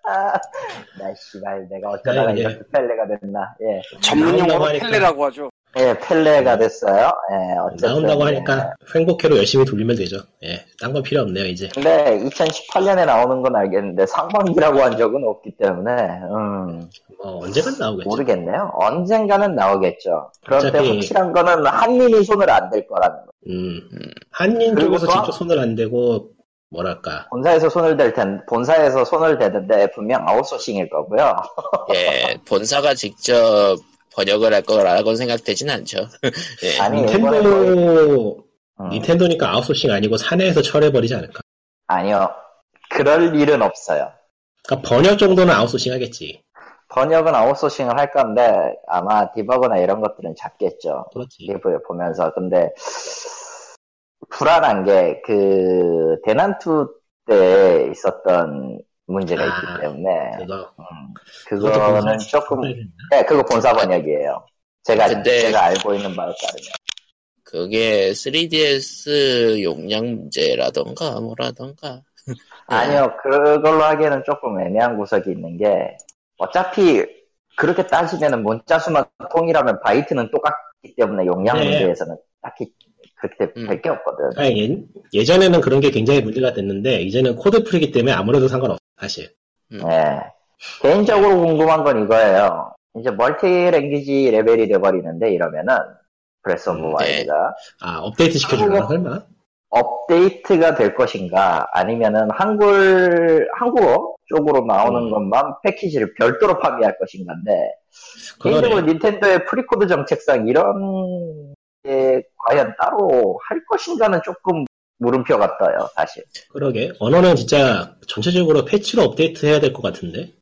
나 씨발, 내가 어쩌다가 네, 예. 이렇게 펠레가 됐나. 예. 전문 용어로. 펠레라고 하죠. 예, 펠레가 됐어요. 예, 어쨌든. 나온다고 예. 하니까 횡복회로 열심히 돌리면 되죠. 예, 딴 건 필요 없네요 이제. 근데 2018년에 나오는 건 알겠는데 상반기라고 한 적은 없기 때문에 음, 뭐 언제든 나오겠죠. 모르겠네요. 언젠가는 나오겠죠. 그런데 어차피- 확실한 거는 한민이 손을 안 댈 거라는 거. 음, 그리고 쪽에서 또- 직접 손을 안 대고 뭐랄까 본사에서 손을 댈 텐, 본사에서 손을 대는데 분명 아웃소싱일 거고요. 예, 본사가 직접 번역을 할 거라고 생각되진 않죠. 예. 아니, 닌텐도 음, 닌텐도니까 아웃소싱 아니고 사내에서 처리해버리지 않을까. 아니요. 그럴 일은 없어요. 그러니까 번역 정도는 아웃소싱 하겠지. 번역은 아웃소싱을 할 건데 아마 디버그나 이런 것들은 잡겠죠. 그렇지. 리뷰를 보면서 근데 불안한 게 그 대난투 때 있었던 문제가 아, 있기 때문에 그거 음, 그거는 조금. 네 그거 본사 번역이에요. 제가 근데- 제가 알고 있는 바에 따르면 그게 3DS 용량 문제라던가 뭐라던가. 아니요 그걸로 하기에는 조금 애매한 구석이 있는 게 어차피 그렇게 따지면은 문자 수만 통일하면 바이트는 똑같게 때문에 용량 네. 문제에서는 딱히 그렇게 음. 될게 없거든. 아니, 예, 예전에는 그런 게 굉장히 문제가 됐는데 이제는 코드 풀이기 때문에 아무래도 상관없어 사실. 음. 네. 개인적으로 궁금한 건 이거예요. 이제 multi language level이 돼버리는데 이러면은 Breath of 음, Wild가 아 업데이트 시켜주려나 한국어- 설마? 업데이트가 될 것인가 아니면은 한글 한국어 쪽으로 나오는 음. 것만 패키지를 별도로 판매할 것인가인데. 개인적으로 닌텐도의 free code 정책상 이런 게 과연 따로 할 것인가는 조금 물음표가 떠요 사실 그러게 언어는 진짜 전체적으로 패치로 업데이트 해야 될 것 같은데.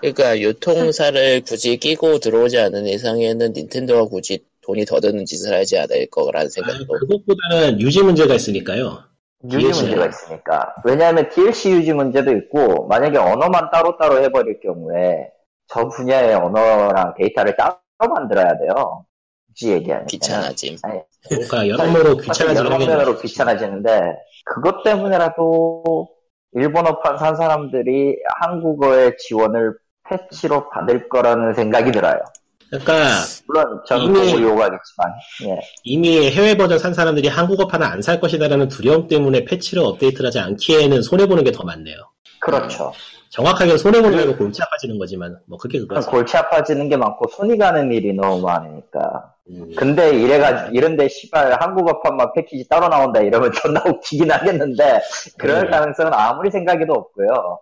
그러니까 유통사를 굳이 끼고 들어오지 않은 이상에는 닌텐도가 굳이 돈이 더 드는 짓을 하지 않을 거라는 아, 생각도 그것보다는 유지 문제가 있으니까요. 유지 DLC. 문제가 있으니까 왜냐하면 DLC 유지 문제도 있고 만약에 언어만 따로따로 해버릴 경우에 저 분야의 언어랑 데이터를 따로 만들어야 돼요 굳이 얘기하면 귀찮아짐. 그러니까 여러모로. 면으로 귀찮아지는데 그것 때문에라도 일본어판 산 사람들이 한국어의 지원을 패치로 받을 거라는 생각이 들어요. 그러니까 물론 보고 요구하겠지만 예. 이미 해외 버전 산 사람들이 한국어판을 안 살 것이다라는 두려움 때문에 패치를 업데이트를 하지 않기에는 손해 보는 게 더 많네요. 그렇죠. 정확하게 게 아니고 골치 아파지는 거지만 뭐 그게 그거지. 골치 아파지는 게 많고 손이 가는 일이 너무 많으니까. 음. 근데 이래가 이런데 시발 한국어판만 패키지 따로 나온다 이러면 존나 웃기긴 하겠는데 그럴 네. 가능성은 아무리 생각해도 없고요.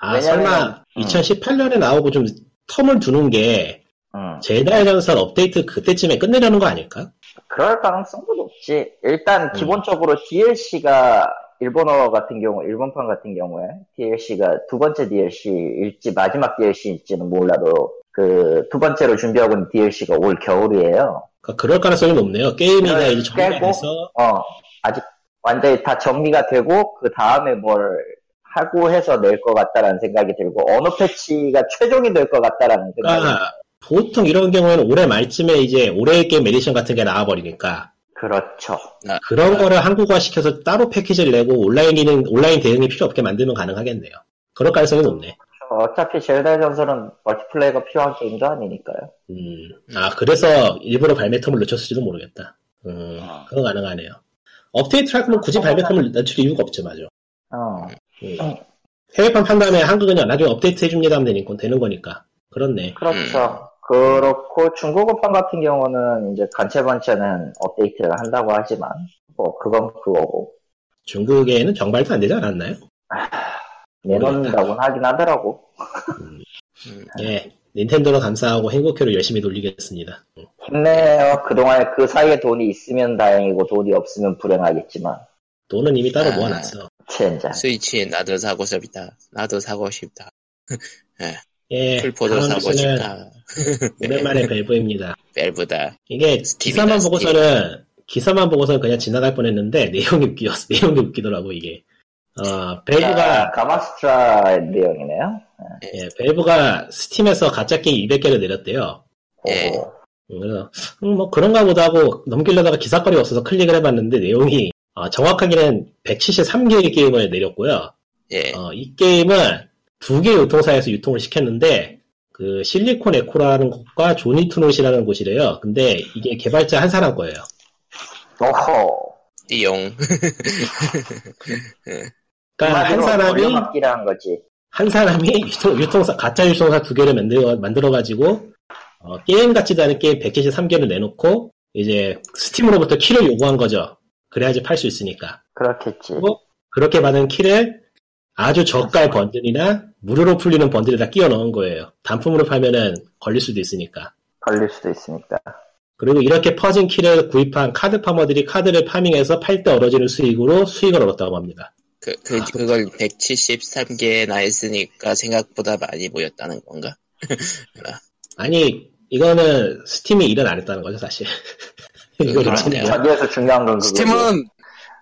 아 왜냐면은- 설마 음. 2018년에 나오고 좀 텀을 두는 게 음. 제다의 전설 업데이트 그때쯤에 끝내려는 거 아닐까? 그럴 가능성도 높지. 일단 음. 기본적으로 DLC가 일본어 같은 경우, 일본판 같은 경우에 DLC가 두 번째 DLC일지 마지막 DLC일지는 몰라도 그 두 번째로 준비하고 있는 DLC가 올 겨울이에요. 그러니까 그럴 가능성이 높네요. 게임이 그걸 이제? 돼서 어, 아직 완전히 다 정리가 되고 그 다음에 뭘 하고 해서 낼 것 같다라는 생각이 들고 어느 패치가 최종이 될 것 같다라는 생각이 그러니까 보통 이런 경우에는 올해 말쯤에 이제 올해의 게임 에디션 같은 게 나와버리니까 그렇죠. 그런 거를 한국화 시켜서 따로 패키지를 내고 온라인이는 온라인 대응이 필요 없게 만들면 가능하겠네요. 그럴 가능성이 높네. 어차피 젤다의 전설은 멀티플레이가 필요한 게임도 아니니까요. 음, 아 그래서 일부러 발매 텀을 늦췄을지도 모르겠다. 음, 어. 그거 가능하네요. 업데이트를 할 거면 굳이 발매 텀을 늦출 이유가 없죠, 맞아. 어. 음. 해외판 판 다음에 한국은 나중에 업데이트 해줍니다 하면 되니까, 되는 거니까. 그렇네. 그렇죠. 그렇고 중국어판 같은 경우는 이제 간체반체는 업데이트를 한다고 하지만 뭐 그건 그거고 중국에는 정발도 안 되지 않았나요? 내놓는다고는 하긴 하더라고. 음. 예. 닌텐도로 감사하고 행복회로 열심히 돌리겠습니다. 음. 힘내요. 그동안에 그 사이에 돈이 있으면 다행이고 돈이 없으면 불행하겠지만 돈은 이미 따로 아. 모아놨어. 젠장. 스위치 나도 사고 싶다. 나도 사고 싶다. 예. 풀포도 다음 사고 싶다. 오랜만에 Valve입니다. Valve다. 이게 Steam이다, 기사만 스팀. 보고서는 기사만 보고서는 그냥 지나갈 뻔했는데 내용이 웃기었어. 내용이 웃기더라고 이게. 어, Valve가 아, Gamasutra 내용이네요. 예, Valve가 Steam에서 가짜 게임 200개를 내렸대요. 예. 음, 그래서 음, 뭐 그런가 보다 하고 넘기려다가 기사거리가 없어서 클릭을 해봤는데 내용이 어, 정확하게는 173개의 게임을 내렸고요. 예. 어, 이 게임은 두 개 유통사에서 유통을 시켰는데 그 Silicon Echo라는 곳과 조니투노시라는 곳이래요. 근데 이게 개발자 한 사람 거예요. 오호. 띠용. 그러니까 한 사람이 돌려막기를 한 거지. 한 사람이 유통, 유통사 가짜 유통사 두 개를 만들어 만들어 가지고 어, 게임 같지도 않은 게임 173개를 내놓고 이제 Steam으로부터 키를 요구한 거죠. 그래야지 팔 수 있으니까. 그렇겠지. 뭐? 그렇게 받은 키를 아주 저가의 번들이나 무료로 풀리는 번들에다 끼워 넣은 거예요. 단품으로 팔면은 걸릴 수도 있으니까. 걸릴 수도 있으니까. 그리고 이렇게 퍼진 키를 구입한 카드 파머들이 카드를 파밍해서 팔 때 얻어지는 수익으로 수익을 얻었다고 합니다. 그, 그, 그걸 173개나 했으니까 생각보다 많이 모였다는 건가? 아니, 이거는 스팀이 일은 안 했다는 거죠, 사실. 이거 저기에서 중요한 건 그거지. 스팀은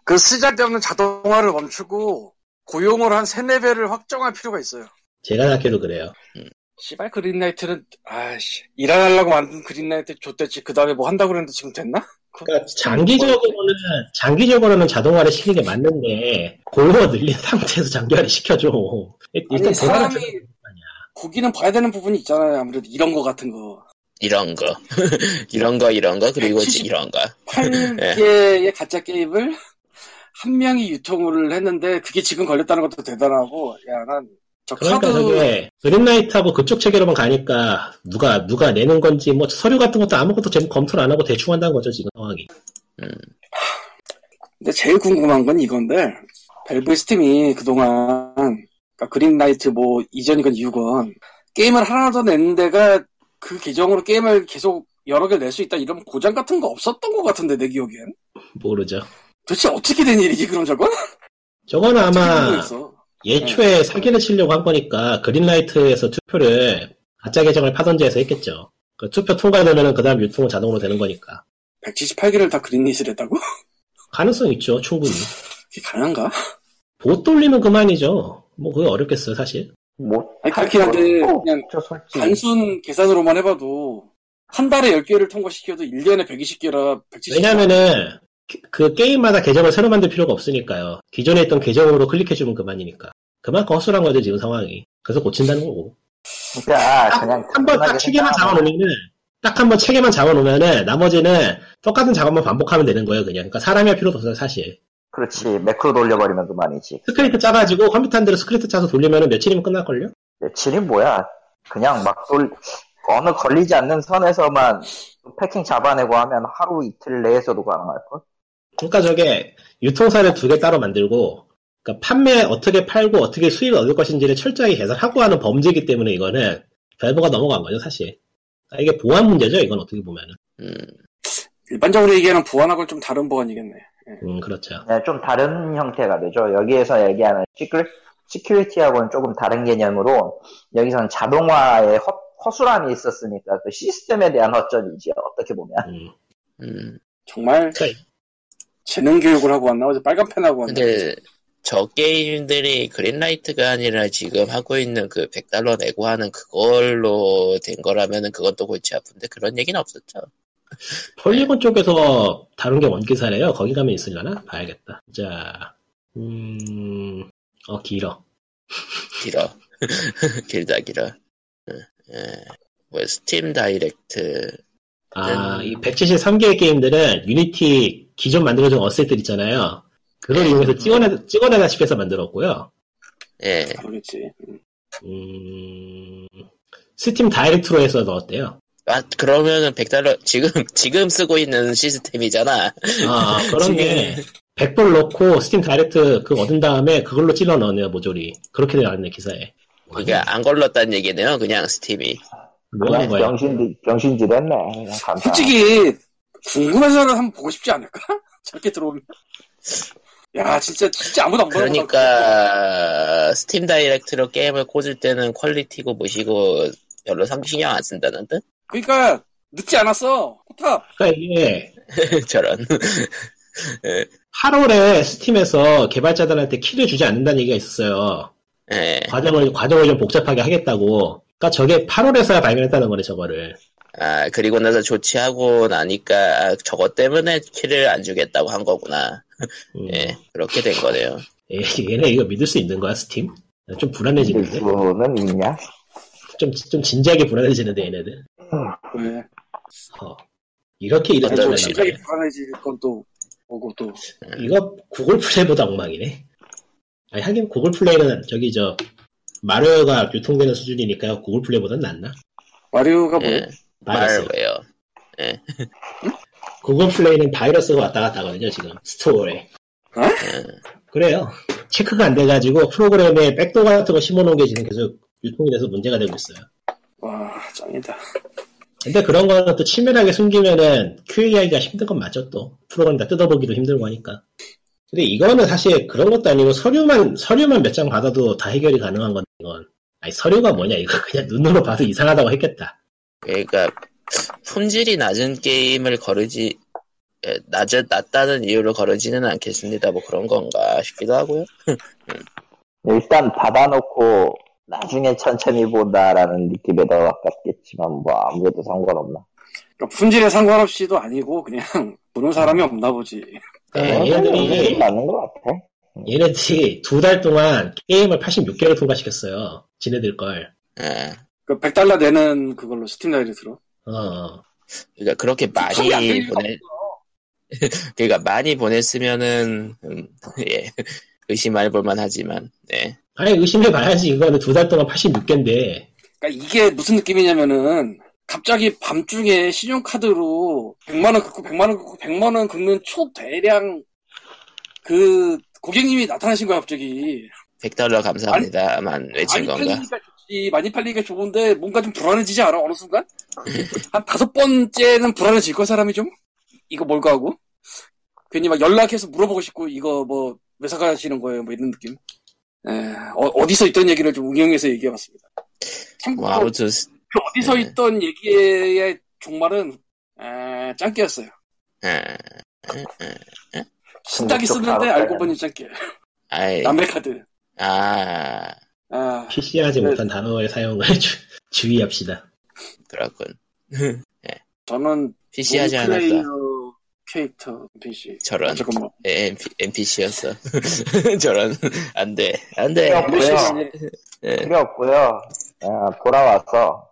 그 쓰잘데없는 자동화를 멈추고 고용을 한 세네 배를 확정할 필요가 있어요. 제가 생각해도 그래요. 씨발 그린라이트는 아씨 일안 하려고 만든 그린라이트 줬댔지 그 다음에 뭐 한다고 그랬는데 지금 됐나? 그러니까 장기적으로는 장기적으로는 자동화를 시키는 게 맞는 데 고용을 늘린 상태에서 장기화를 시켜줘. 일단 아니, 사람이- 거기는 봐야 되는 부분이 있잖아요. 아무래도 이런 거 같은 거. 이런 거 이런 거 이런 거 그리고 이제 170 이런 거 8개의 가짜 게임을 한 명이 유통을 했는데 그게 지금 걸렸다는 것도 대단하고 야난저 그러니까 카드 저게 그린라이트하고 그쪽 체계로만 가니까 누가 누가 내는 건지 뭐 서류 같은 것도 아무것도 제목 검토를 안 하고 대충 한다는 거죠 지금 상황이. 근데 제일 궁금한 건 이건데 밸브 스팀이 그동안 그러니까 그린라이트 뭐 이전이건 이후건 게임을 하나 더 내는 데가 그 계정으로 게임을 계속 여러 개낼수 있다 이런 고장 같은 거 없었던 것 같은데 내 기억엔 모르죠. 도대체 어떻게 된 일이지 그런 저건? 저거는 아마. 예초에 사기를 치려고 한 거니까 그린라이트에서 투표를 가짜 계정을 파던지 해서 했겠죠. 그 투표 통과되면은 그 다음 유통은 자동으로 되는 거니까. 178개를 다 그린리스를 했다고? 가능성 있죠, 충분히. 그게 가능한가? 못 돌리면 그만이죠. 뭐 그게 어렵겠어요, 사실. 뭐, 아니, 그렇긴 한데 뭐, 그냥. 단순 계산으로만 해봐도 한 달에 10개를 통과시켜도 1년에 120개라 170개 왜냐면은 그- 그 게임마다 계정을 새로 만들 필요가 없으니까요. 기존에 있던 계정으로 클릭해주면 그만이니까. 그만큼 허술한 거죠, 지금 상황이. 그래서 고친다는 거고. 그러니까 그냥 한번 딱 체계만 잡아놓으면은, 딱 한 번 체계만 잡아놓으면은, 나머지는 똑같은 작업만 반복하면 되는 거예요, 그냥. 그러니까 사람이 할 필요도 없어요, 사실. 그렇지 매크로 돌려버리면 그만이지 스크립트 짜가지고 컴퓨터 한 대로 스크립트 짜서 돌리면은 며칠이면 끝날걸요? 며칠이 뭐야 그냥 막 돌 어느 걸리지 않는 선에서만 패킹 잡아내고 하면 하루 이틀 내에서도 가능할걸? 그러니까 저게 유통사를 두 개 따로 만들고, 그러니까 판매 어떻게 팔고 어떻게 수익을 얻을 것인지를 철저하게 계산하고 하는 범죄이기 때문에 이거는 Valve가 넘어간 거죠, 사실. 아, 이게 보안 문제죠, 이건 어떻게 보면은. 음, 일반적으로 얘기하는 보안하고는 좀 다른 보안이겠네. 음, 그렇죠. 네, 좀 다른 형태가 되죠. 여기에서 얘기하는 secu, security하고는 조금 다른 개념으로 여기서는 자동화의 허, 허술함이 있었으니까 그 시스템에 대한 허점이지 어떻게 보면 음. 음. 정말 그러니까 재능 교육을 하고 왔나? 어제 빨간 펜하고 왔나? 근데 저 게임들이 Greenlight가 아니라 지금 하고 있는 그 100달러 내고 하는 그걸로 된 거라면은 그것도 골치 아픈데 그런 얘기는 없었죠. Polygon 쪽에서 다룬 게 원기사래요. 거기 가면 있으려나? 봐야겠다. 자, 음, 어, 길어. 길어. 길다 길어. 응, 예. 뭐 Steam Direct 아, 음. 이 173개의 게임들은 Unity 기존 만들어준 asset들 있잖아요. 그걸 네. 이용해서 찍어내, 찍어내다시피 해서 만들었고요. 예. 모르겠지. 음. 음, Steam Direct로 해서 넣었대요. 아 그러면은 100달러 지금 지금 쓰고 있는 시스템이잖아. 아, 그런 게 100불 넣고 Steam Direct 그거 얻은 다음에 그걸로 찔러 넣었네요, 모조리. 그렇게 나왔네, 기사에. 그게 안 걸렸다는 얘기네요. 그냥 Steam이. 뭐 하는 그냥 거야? 병신 병신질 했네. 솔직히 궁금해서는 한번 보고 싶지 않을까? 저렇게 들어오면. 야 진짜 진짜 아무도 안 보는 거 그러니까 Steam Direct로 게임을 꽂을 때는 퀄리티고 뭐시고 별로 상 신경 안 쓴다는 듯? 그러니까 늦지 않았어. 포탑. 그러니까 이게 저런. 8월에 스팀에서 개발자들한테 키를 주지 않는다는 얘기가 있었어요. 예. 과정을, 과정을 좀 복잡하게 하겠다고. 그러니까 저게 8월에서야 발견했다는 거네, 저거를. 아 그리고 나서 조치하고 나니까 아, 저것 때문에 키를 안 주겠다고 한 거구나. 음. 예. 그렇게 된 거네요. 예, 얘네 이거 믿을 수 있는 거야, 스팀? 좀 불안해지는데? 수는 있냐? 좀, 좀 진지하게 불안해지는데, 얘네들. 왜? 어. 이렇게 좀 식으로? 심하게 불안해질 건또 보고 또 이거 구글 플레이보다 엉망이네. 아니, 하긴 구글 플레이는 저기 저, 마리오가 유통되는 수준이니까 구글 플레이보단 낫나? 마리오가 뭐 예. 바이러스. 말웨어. 구글 플레이는 바이러스가 왔다 갔다 하거든요, 지금. 스토어에. 예. 그래요. 체크가 안 돼가지고 프로그램에 백도 같은 거 심어놓은 게 지금 계속 유통이 돼서 문제가 되고 있어요. 와 짱이다. 근데 그런 거는 또 치밀하게 숨기면은 QA하기가 힘든 건 맞죠, 또. 프로그램 다 뜯어보기도 힘들고 하니까. 근데 이거는 사실 그런 것도 아니고 서류만, 서류만 몇 장 받아도 다 해결이 가능한 건데, 이건. 아니, 서류가 뭐냐, 이거 그냥 눈으로 봐도 이상하다고 했겠다. 그러니까 품질이 낮은 게임을 거르지 예, 낮, 낮다는 이유로 거르지는 않겠습니다. 뭐 그런 건가 싶기도 하고요. 일단 받아놓고 나중에 천천히 본다라는 느낌에 더 가깝겠지만 뭐 아무래도 상관없나. 그러니까 품질에 상관없이도 아니고 그냥 보는 사람이 없나 보지. 네, 어, 얘네들이, 맞는 것 같아. 얘네들이 두 달 동안 게임을 86개를 통과시켰어요. 지네들 걸. 예. 그 100달러 내는 그걸로 스팀 다이렉트로. 어, 어. 그러니까 그렇게 많이 보내 그러니까 많이 보냈으면은 음, 예. 의심할 볼만 하지만 네 아니 의심해 봐야지. 이거는 두 달 동안 86개인데. 그러니까 이게 무슨 느낌이냐면은 갑자기 밤중에 신용카드로 100만 원 긁고 100만 원 긁고 100만 원 긁는 초대량 그 고객님이 나타나신 거야 갑자기. 100달러 감사합니다만 외친 많이 건가? 팔리니까 좋지 많이 팔리니까 좋은데 뭔가 좀 불안해지지 않아 어느 순간? 한 다섯 번째는 불안해질 거 사람이 좀? 이거 뭘까 하고? 괜히 막 연락해서 물어보고 싶고 이거 뭐 왜 사가시는 거예요 뭐 이런 느낌 에, 어, 디서 있던 얘기를 좀 응용해서 얘기해봤습니다 참고로 뭐 아무튼 그 어디서 네. 있던 얘기의 종말은 에, 짱깨였어요. 아, 신작이 중국적 쓰는데 알고. 보니 짱깨. 남의 카드. 아 아, PC하지 네. 못한 단어의 사용을 주, 주의합시다. 그렇군 저는 PC 하지 않았다 롤플레이어 캐릭터 PC. 저런 아, 잠깐만. MP, NPC였어 저런 안 돼 안 돼 필요 PC 가 없고요. 예. 필요 없고요. 어, 돌아와서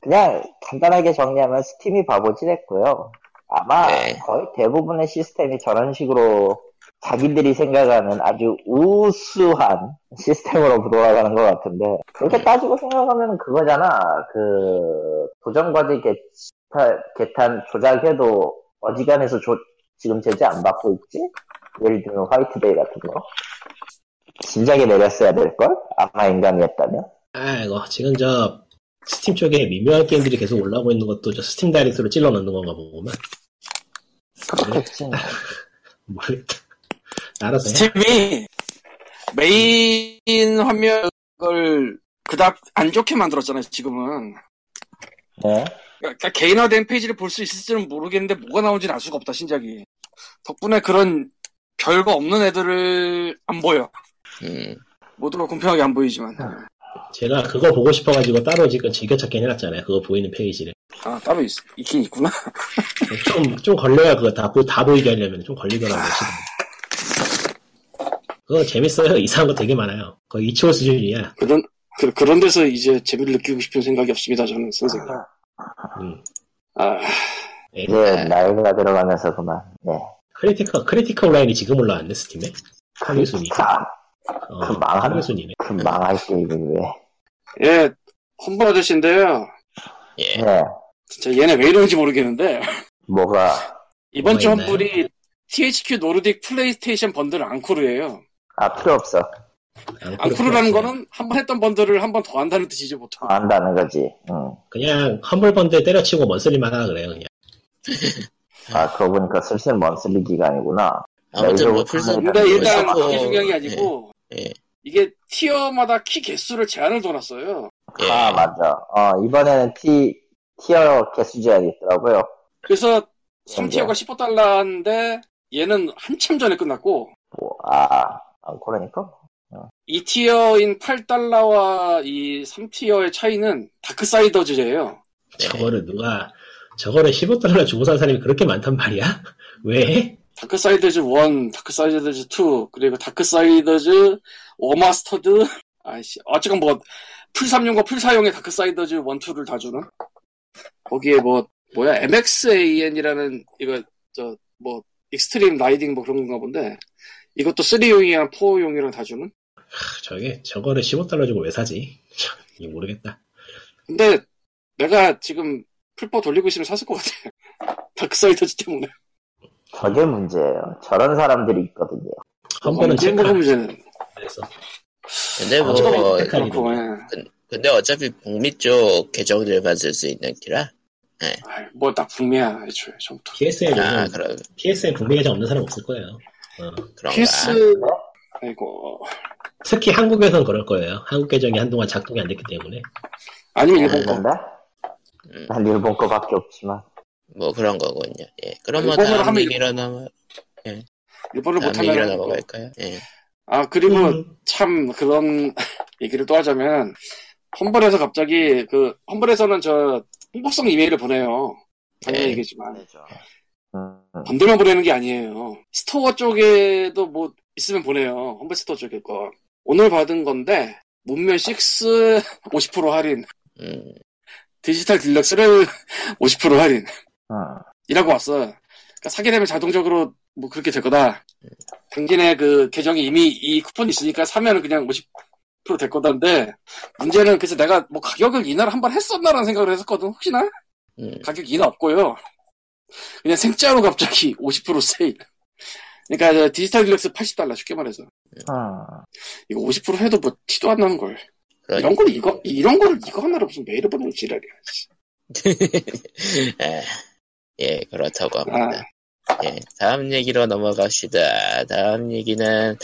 그냥 간단하게 정리하면 스팀이 바보짓했고요. 아마 네. 거의 대부분의 시스템이 저런 식으로 자기들이 생각하는 아주 우수한 시스템으로 돌아가는 것 같은데 그렇게 따지고 생각하면 그거잖아. 그 도전과제 개탄, 개탄 조작해도 어지간해서 조- 지금 제재 안 받고 있지? 예를 들면 화이트데이 같은 거. 진작에 내렸어야 될걸? 아마 인간이었다면? 아이고 지금 저 스팀 쪽에 미묘한 게임들이 계속 올라오고 있는 것도 저 Steam Direct로 찔러 넣는 건가 보구만. 모르겠다. 알아서 해. 스팀이 메인 화면을 그닥 안 좋게 만들었잖아요, 지금은. 네. 그러니까 개인화된 페이지를 볼 수 있을지는 모르겠는데 뭐가 나온지는 알 수가 없다, 신작이. 덕분에 그런 별거 없는 애들을 안 보여. 음, 모두가 공평하게 안 보이지만. 제가 그거 보고 싶어가지고 따로 지금 즐겨찾긴 해놨잖아요. 그거 보이는 페이지를. 아, 따로 있, 있긴 있구나. 좀, 좀 걸려야 그거 다, 보- 다 보이게 하려면 좀 걸리더라고요, 시간. 그거 재밌어요. 이상한 거 되게 많아요. 거의 itch.io 수준이야. 그런, 그, 그런 데서 이제 재미를 느끼고 싶은 생각이 없습니다, 저는, 선생님. 음. 아, 예. 이제 나이가 들어가면서 그만. 네. Critical, Critical Line이 지금 올라왔네, 스팀에. 3위 순위. 자, 어, 그 망하네. 3위 순위네. 그 망할 게임을 왜. 예, Humble 아저씨인데요. 예. 네. 진짜 얘네 왜 이러는지 모르겠는데, 뭐가, 이번 주? 험블이 THQ 노르딕 플레이스테이션 번들 앙코르예요 아, 필요 없어. 앙코르라는 거는 한 번 했던 번들을 한 번 더 한다는 뜻이죠, 보통. 안 한다는 거지. 응. 그냥 Humble Bundle 때려치고 Monthly만 하라 그래요, 그냥. 아, 그러고 보니까 슬슬 Monthly 기간이구나. 아무튼 뭐 네, 플스 이거 근데 일단 플스4 그게 중요한 게 아니고, 예. 이게 티어마다 키 개수를 제한을 둬놨어요. 예. 아, 맞아. 어, 이번에는 티, 티어 개수 제한이 있더라고요. 그래서 3티어가 15달러인데, 얘는 한참 전에 끝났고, 뭐, 아, 아, 그러니까? 2티어인 8달러와 이 3티어의 차이는 다크사이더즈예요. 저거를 누가, 저거를 15달러 주고 산 사람이 그렇게 많단 말이야? 왜? Darksiders 1, Darksiders 2, 그리고 Darksiders Warmastered, 아이씨, 어쨌건 뭐, 플3용과 플4용의 Darksiders 1, 2를 다 주는? 거기에 뭐, 뭐야, MXAN이라는, 이거, 저, 뭐, extreme riding 뭐 그런 건가 본데, 이것도 3용이랑 4용이랑 다 주는? 하, 저게, 저거를 15달러 주고 왜 사지? 참, 이거 모르겠다. 근데, 내가 지금 풀포 돌리고 있으면 샀을 것 같아. 다크사이더즈 때문에. 저게 문제예요. 저런 사람들이 있거든요. 험블은 언젠가 체크를 문제는. 했어. 근데 뭐 어쨌건 어, 그렇고, 예. 근데 어차피 북미 쪽 계정들만 쓸 수 있는 기라 아이, 뭐, 딱 북미야, 애초에, 처음부터. PSN, 아 아, 그럼 PSN 국내 계정 없는 사람 없을 거예요. 어. 그런가 PS, 아이고, 특히 한국에선 그럴 거예요. 한국 계정이 한동안 작동이 안 됐기 때문에. 아니면 일본 거. 있는데? 음. 난 일본 거밖에 없지만. 뭐 그런 거군요 예 그럼 뭐 일본어로 다음 하면 얘기로 넘어 일본을 다음 얘기로 못하면. 넘어갈까요 예 아, 그리고 음, 참 그런 얘기를 또 하자면, Humble에서 갑자기, 그, Humble에서는 저, 홍보성 이메일을 보내요. 당연히 네. 얘기지만. 음, 음. 번들만 보내는 게 아니에요. store 쪽에도 뭐, 있으면 보내요. Humble Store 쪽에 거. 오늘 받은 건데, 문면 6 50% 할인. 음, 디지털 딜럭스를 50% 할인. 음. 이라고 왔어. 그러니까 사게 되면 자동적으로 뭐 그렇게 될 거다. 당신의 그 계정이 이미 이 쿠폰이 있으니까 사면은 그냥 50%될 거다인데 문제는 그래서 내가 뭐 가격을 인하를 한 번 했었나라는 생각을 했었거든. 혹시나 음. 가격 인하 없고요. 그냥 생짜로 갑자기 50% 세일. 그러니까 저 Digital Deluxe 80달러 쉽게 말해서 음. 이거 50% 해도 뭐 티도 안 나는 걸. 그러니까. 이런 걸 이거 이런 거를 이거 하나로 무슨 메일을 보내는 지랄이야. 씨. 예, 예, 그렇다고 아, 합니다. 예, 다음 얘기로 넘어갑시다. 다음 얘기는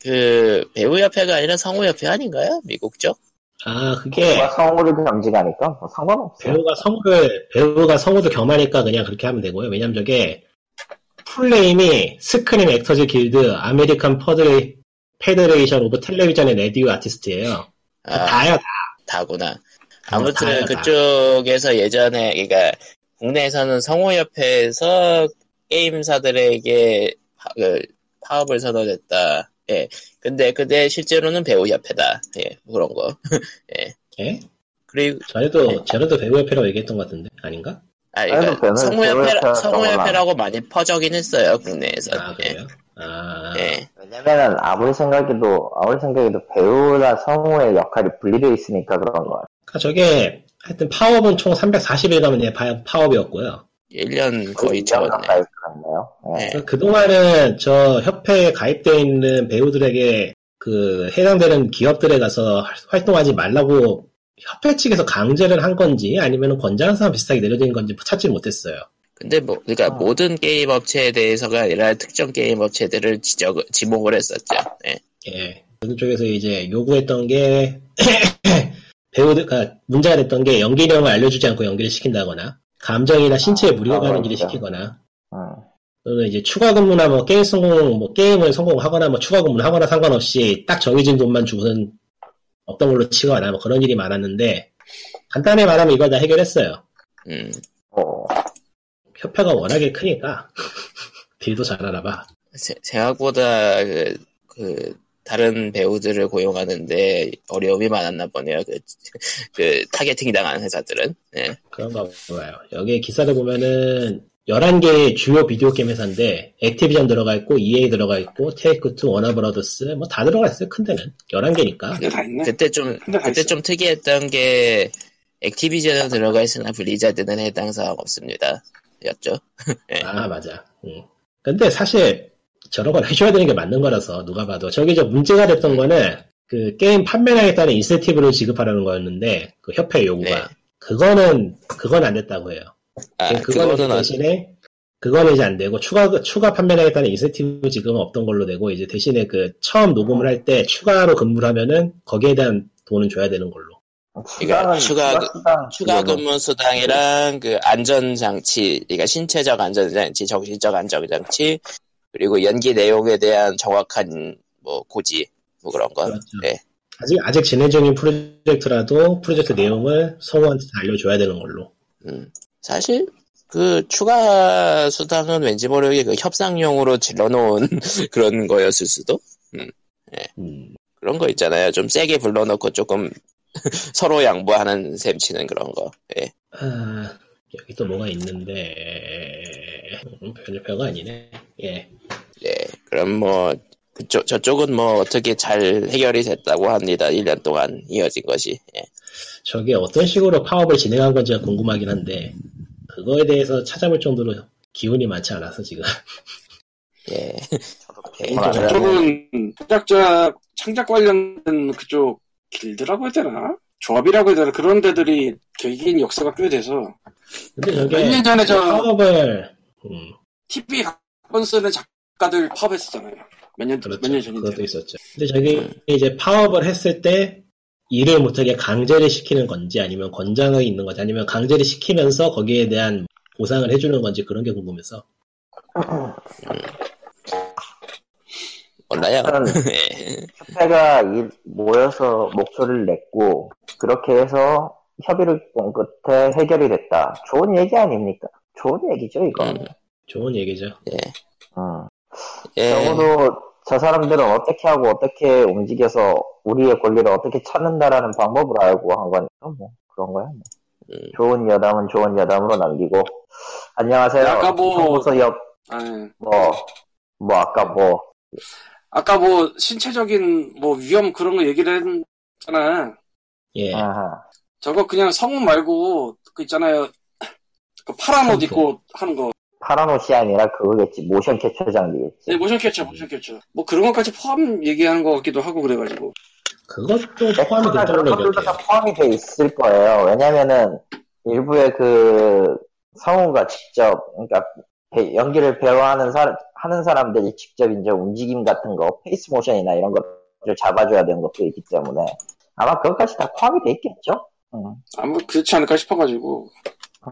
그 배우협회가 아니라 성우협회 아닌가요? 미국 쪽? 아 그게 누가 성우를 겸직하니까 뭐 상관없어. 배우가 성우를 배우가 성우도 겸하니까 그냥 그렇게 하면 되고요. 왜냐면 저게 풀네임이 Screen Actors Guild American Federa- Federation of Television and Radio Artists예요. 아, 다야 다. 다구나. 아무튼 다요, 다. 그쪽에서 예전에 그러니까 국내에서는 성우협회에서 게임사들에게 파, 그, 파업을 선언했다. 예. 근데 근데 실제로는 배우 협회다. 예, 그런 거. 예? 그리고 전에도 전에도 배우 협회라고 얘기했던 것 같은데 아닌가? 아, 그러니까 성우협회 성우협회라고 많이 퍼져긴 했어요 국내에서. 아 그래요? 아 예. 왜냐면은 아무리 생각해도 아무리 생각해도 배우나 성우의 역할이 분리되어 있으니까 그런 거야. 그러니까 저게 하여튼 파업은 총 340일 가면 파, 파업이었고요. 1년 거의 이 채웠네. 예. 네. 그- 그동안은 저 협회에 가입되어 있는 배우들에게 그 해당되는 기업들에 가서 할- 활동하지 말라고 협회 측에서 강제를 한 건지 아니면 권장상 비슷하게 내려진 건지 찾지 못했어요. 근데 뭐 그러니까 아. 모든 게임 업체에 대해서가 아니라 특정 게임 업체들을 지적 지목을 했었죠. 예. 예. 그쪽에서 이제 요구했던 게 배우들, 그러니까 문제가 됐던 게 연기력을 알려주지 않고 연기를 시킨다거나 감정이나 신체에 무리가 아, 가는 일을 맞아. 시키거나 음. 또는 이제 추가 근무나 뭐 게임 성공, 뭐 게임을 성공하거나 뭐 추가 근무를 하거나 상관없이 딱 정해진 돈만 주고선 없던 걸로 치거나 뭐 그런 일이 많았는데 간단히 말하면 이걸 다 해결했어요. 음. 어. 협회가 워낙에 크니까 deal도 잘하나 봐. 세- 생각보다 그, 그 다른 배우들을 고용하는데 어려움이 많았나 보네요. 그, 그 targeting 당하는 회사들은. 예. 그런가 봐요. 여기 기사를 보면은 11개의 주요 비디오 게임 회사인데 액티비전 들어가 있고 EA 들어가 있고 Take2, 워너브라더스 뭐 다 들어가 있어요. 큰 데는 11개니까. 근데 다 있네. 그때 좀 그때. 좀 특이했던 게 액티비전은 들어가 있으나 블리자드는 해당 사항 없습니다. 였죠. 아 맞아. 응. 근데 사실 저런 건 해줘야 되는 게 맞는 거라서 누가 봐도 저기 저 문제가 됐던 거는 그 게임 판매량에 따른 인센티브를 지급하라는 거였는데 그 협회 요구가 네. 그거는 그건 안 됐다고 해요. 아, 그거는 그거는 어- 대신에 그거는 이제 안 되고 추가 추가 판매량에 따른 인센티브 지금은 없던 걸로 되고 이제 대신에 그 처음 녹음을 할 때 추가로 근무를 하면은 거기에 대한 돈은 줘야 되는 걸로. 그러니까 수당은- 추가- 수당 추가 근무 수당이랑 그 안전 장치, 그러니까 신체적 안전 장치, 정신적 안전 장치, 그리고 연기 내용에 대한 정확한 뭐 고지, 뭐 그런 거. 그렇죠. 네. 아직 아직 진행 중인 프로젝트라도 프로젝트 내용을 성우한테 다 알려줘야 되는 걸로. 음. 사실 그 추가 수당은 왠지 모르게 그 협상용으로 질러놓은 그런 거였을 수도 음, 그런 거 있잖아요. 좀 세게 불러놓고 조금 서로 양보하는 셈 치는 그런 거. 예. 아, 여기 또 뭐가 있는데 음, 별 별거 아니네. 예. 예. 그럼 뭐 그쪽 저쪽은 뭐 어떻게 잘 해결이 됐다고 합니다. 1년 동안 이어진 것이. 예. 저게 어떤 식으로 파업을 진행한 건지가 궁금하긴 한데 그거에 대해서 찾아볼 정도로 기운이 많지 않아서 지금. 예. 저도 예, 저쪽은 창작자 창작 관련된 그쪽 길드라고 해야 되나? 조합이라고 해야 되나? 그런 데들이 개개인 역사가 꽤 돼서 근데 저게 몇년 전에 저- 파업을 음, TV 각본 쓰는 작가들 파업했었잖아요. 몇 년, 그렇죠. 몇년 전인데. 그것도 있었죠. 근데 저기 이제 파업을 했을 때 일을 못하게 강제를 시키는 건지 아니면 권장이 있는 건지 아니면 강제를 시키면서 거기에 대한 보상을 해주는 건지 그런 게 궁금해서. 몰라요. 예. 협회가 이- 모여서 목소리를 냈고 그렇게 해서 협의를 본 끝에 해결이 됐다. 좋은 얘기 아닙니까? 좋은 얘기죠 이거. 음. 좋은 얘기죠. 음. 예. 적어도 저 사람들은 어떻게 하고 어떻게 움직여서 우리의 권리를 어떻게 찾는다라는 방법을 알고 한 거니까 뭐 그런 거야. 뭐. 좋은 여담은 좋은 여담으로 남기고 안녕하세요. 아까 뭐- 아, 뭐, 뭐, 아까 뭐, 아까 뭐 신체적인 뭐 위험 그런 거 얘기를 했잖아. 예. 아하. 저거 그냥 성운 말고 그 있잖아요. 그 파란 옷. 입고 하는 거. 파란 옷이 아니라 그거겠지. 모션 캡처 장비겠지. 네, 모션 캡처, 모션 캡처. 뭐 그런 것까지 포함 얘기하는 것 같기도 하고 그래가지고. 그것도 포함이 엑스나 된다고 그런 것들도 다. 포함이 돼 있을 거예요. 왜냐면은, 일부의 그, 성우가 직접, 그러니까, 배- 연기를 배우하는 사, 하는 사람들이 직접 이제 움직임 같은 거, face motion이나 이런 것들을 잡아줘야 되는 것도 있기 때문에, 아마 그것까지 다 포함이 돼 있겠죠? 응. 아무 그렇지 않을까 싶어가지고.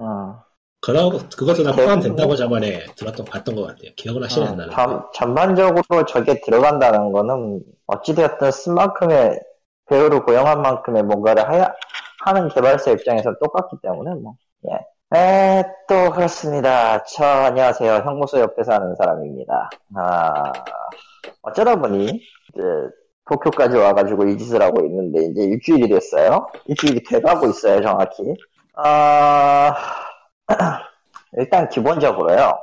응. 그러, 그것도 다 포함된다고 저번에 들었던, 봤던 것 같아요. 기억은 하시는 어, 안 나는데. 전, 전반적으로 저게 들어간다는 거는 어찌되었든 쓴 만큼의 배우를 고용한 만큼의 뭔가를 해야, 하는 개발사 입장에서 똑같기 때문에 뭐 예. 에, 또 그렇습니다. 저 안녕하세요. 형무소 옆에 사는 사람입니다. 아 어쩌다 보니 이제 도쿄까지 와가지고 이 짓을 하고 있는데 이제 일주일이 됐어요. 일주일이 돼가고 있어요, 정확히. 아 일단 기본적으로요.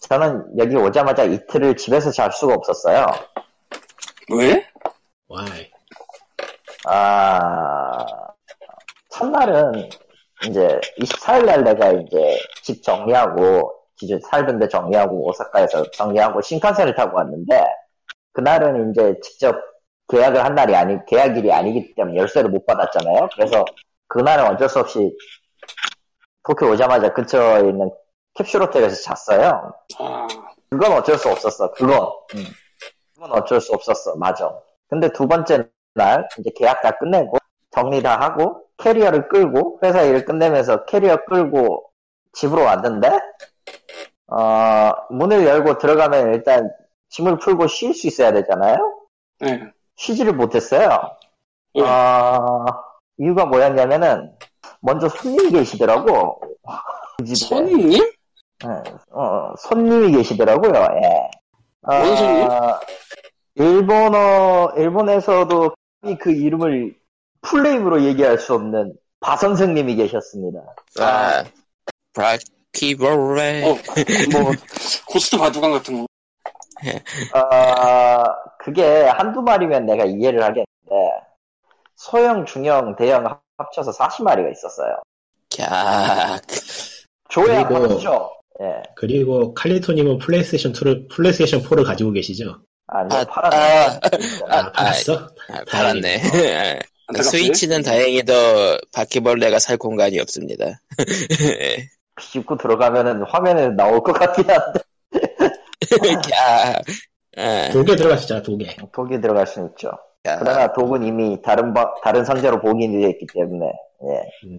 저는 여기 오자마자 이틀을 집에서 잘 수가 없었어요. 왜? 와이. 아, 첫날은 이제 24일 날 내가 이제 집 정리하고, 기존 살던 데 정리하고, 오사카에서 정리하고 신칸센을 타고 왔는데, 그날은 이제 직접 계약을 한 날이 아니, 계약일이 아니기 때문에 열쇠를 못 받았잖아요. 그래서 그날은 어쩔 수 없이 도쿄 오자마자 근처에 있는 캡슐 호텔에서 잤어요. 아, 그건 어쩔 수 없었어. 그건. 응. 그건 어쩔 수 없었어. 맞아. 근데 두 번째 날 이제 계약 다 끝내고 정리 다 하고 캐리어를 끌고 회사 일을 끝내면서 캐리어 끌고 집으로 왔는데 어, 문을 열고 들어가면 일단 짐을 풀고 쉴 수 있어야 되잖아요. 네. 쉬지를 못했어요. 왜? 아, 이유가 뭐였냐면은 먼저 손님이 계시더라고. 그 집에. 손님? 예, 어, 손님이 계시더라고요. 예. 어느 손님? 일본어 일본에서도 그 이름을 풀네임으로 얘기할 수 없는 바 선생님이 계셨습니다. 아, 브라키볼레. 어, 뭐, 고스트 바둑왕 같은 거. 아, 그게 한두 마리면 내가 이해를 하겠는데 소형, 중형, 대형 합쳐서 40마리가 있었어요. 캬. 그리고- 합쳐. 예. 그리고 칼리토님은 플레이스테이션 2를, 플레이스테이션 4를 가지고 계시죠? 아니, 아, 팔았네. 아, 아, 아, 팔았어? 아, 팔았네. 안타깝지? 스위치는 다행히도 바퀴벌레가 살 공간이 없습니다. 짚고 들어가면은 화면에 나올 것 같긴 한데 야, 아, 두개 들어가시잖아, 두 개. 독이 들어갈 수는 있죠. 야. 그러나 독은 이미 다른 바- 다른 선재로 복인이 되어 있기 때문에 예. 음.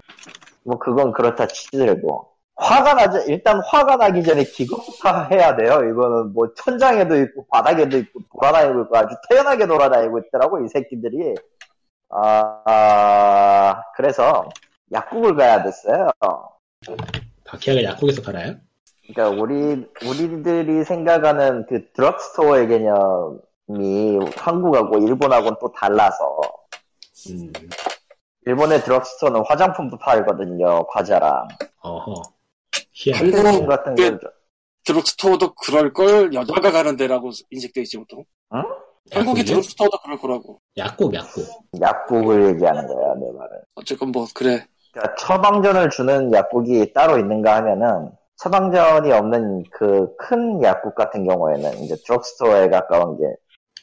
뭐 그건 그렇다 치더라도 화가 나죠. 일단 화가 나기 전에 기겁부터 해야 돼요. 이거는 뭐 천장에도 있고 바닥에도 있고 돌아다니고 있고 아주 태연하게 돌아다니고 있더라고 이 새끼들이. 아, 아, 그래서 약국을 가야 됐어요. 바퀴아가 약국에서 팔아요? 그러니까 우리 우리들이 생각하는 그 드럭스토어의 개념 이 한국하고 일본하고는 또 달라서 음, 일본의 드럭스토어는 화장품도 팔거든요 과자랑 어허. 한국- 화장품 같은 꽤- 거 드럭스토어도 그럴 걸 여자가 가는 데라고 인식돼 있지 보통. 한국의 약국이요? 드럭스토어도 그럴 거라고. 약국, 약국. 약국을 얘기하는 거야 내 말은 어쨌건 뭐 그래. 그러니까 처방전을 주는 약국이 따로 있는가 하면은 처방전이 없는 그 큰 약국 같은 경우에는 이제 드럭스토어에 가까운 게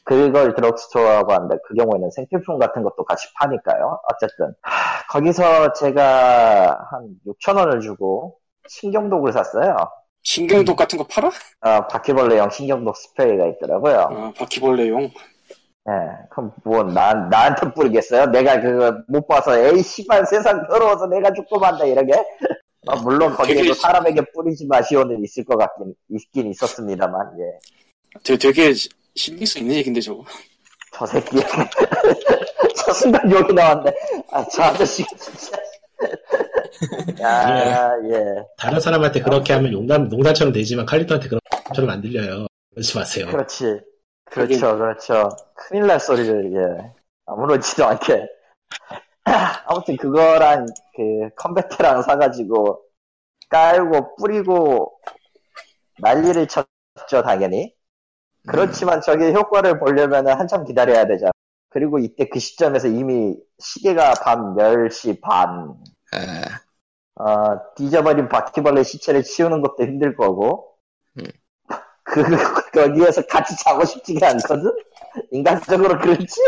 그걸 드럭스토어라고 하는데 그 경우에는 생필품 같은 것도 같이 파니까요. 어쨌든 하, 거기서 제가 한 6천 원을 주고 신경독을 샀어요. 신경독 같은 거 팔아? 아, 바퀴벌레용 신경독 스프레이가 있더라고요. 아, 바퀴벌레용. 예, 그럼 뭐, 나, 나한테 뿌리겠어요? 내가 그거 못 봐서, 에이, 씨발, 세상 더러워서 내가 죽고 만다, 이러게? 아, 물론 거기에도 되게- 사람에게 뿌리지 마시오는 있을 것 같긴, 있긴 있었습니다만, 예. 되게, 되게 시- 신경 쓰 있는 얘긴데 저거. 저 새끼. 저 순간 욕이 나왔네. 아, 저 아저씨가 진짜. 야, 예. 다른 사람한테 그렇게 하면 농담, 농담처럼 되지만 칼리토한테 그런처럼 안 들려요. 그러지 마세요. 그렇지. 그렇죠, 그렇죠. 큰일 날 소리를, 예. 아무렇지도 않게. 아무튼 그거랑 그 컨베트랑 사가지고 깔고 뿌리고 난리를 쳤죠 당연히. 그렇지만 저게 효과를 보려면 한참 기다려야 되잖아. 그리고 이때 그 시점에서 이미 시계가 밤 10시 반. 아, 어, 뒤져버린 바퀴벌레 시체를 치우는 것도 힘들 거고. 음. 그, 거기에서 같이 자고 싶지가 않거든? 인간적으로 그렇지?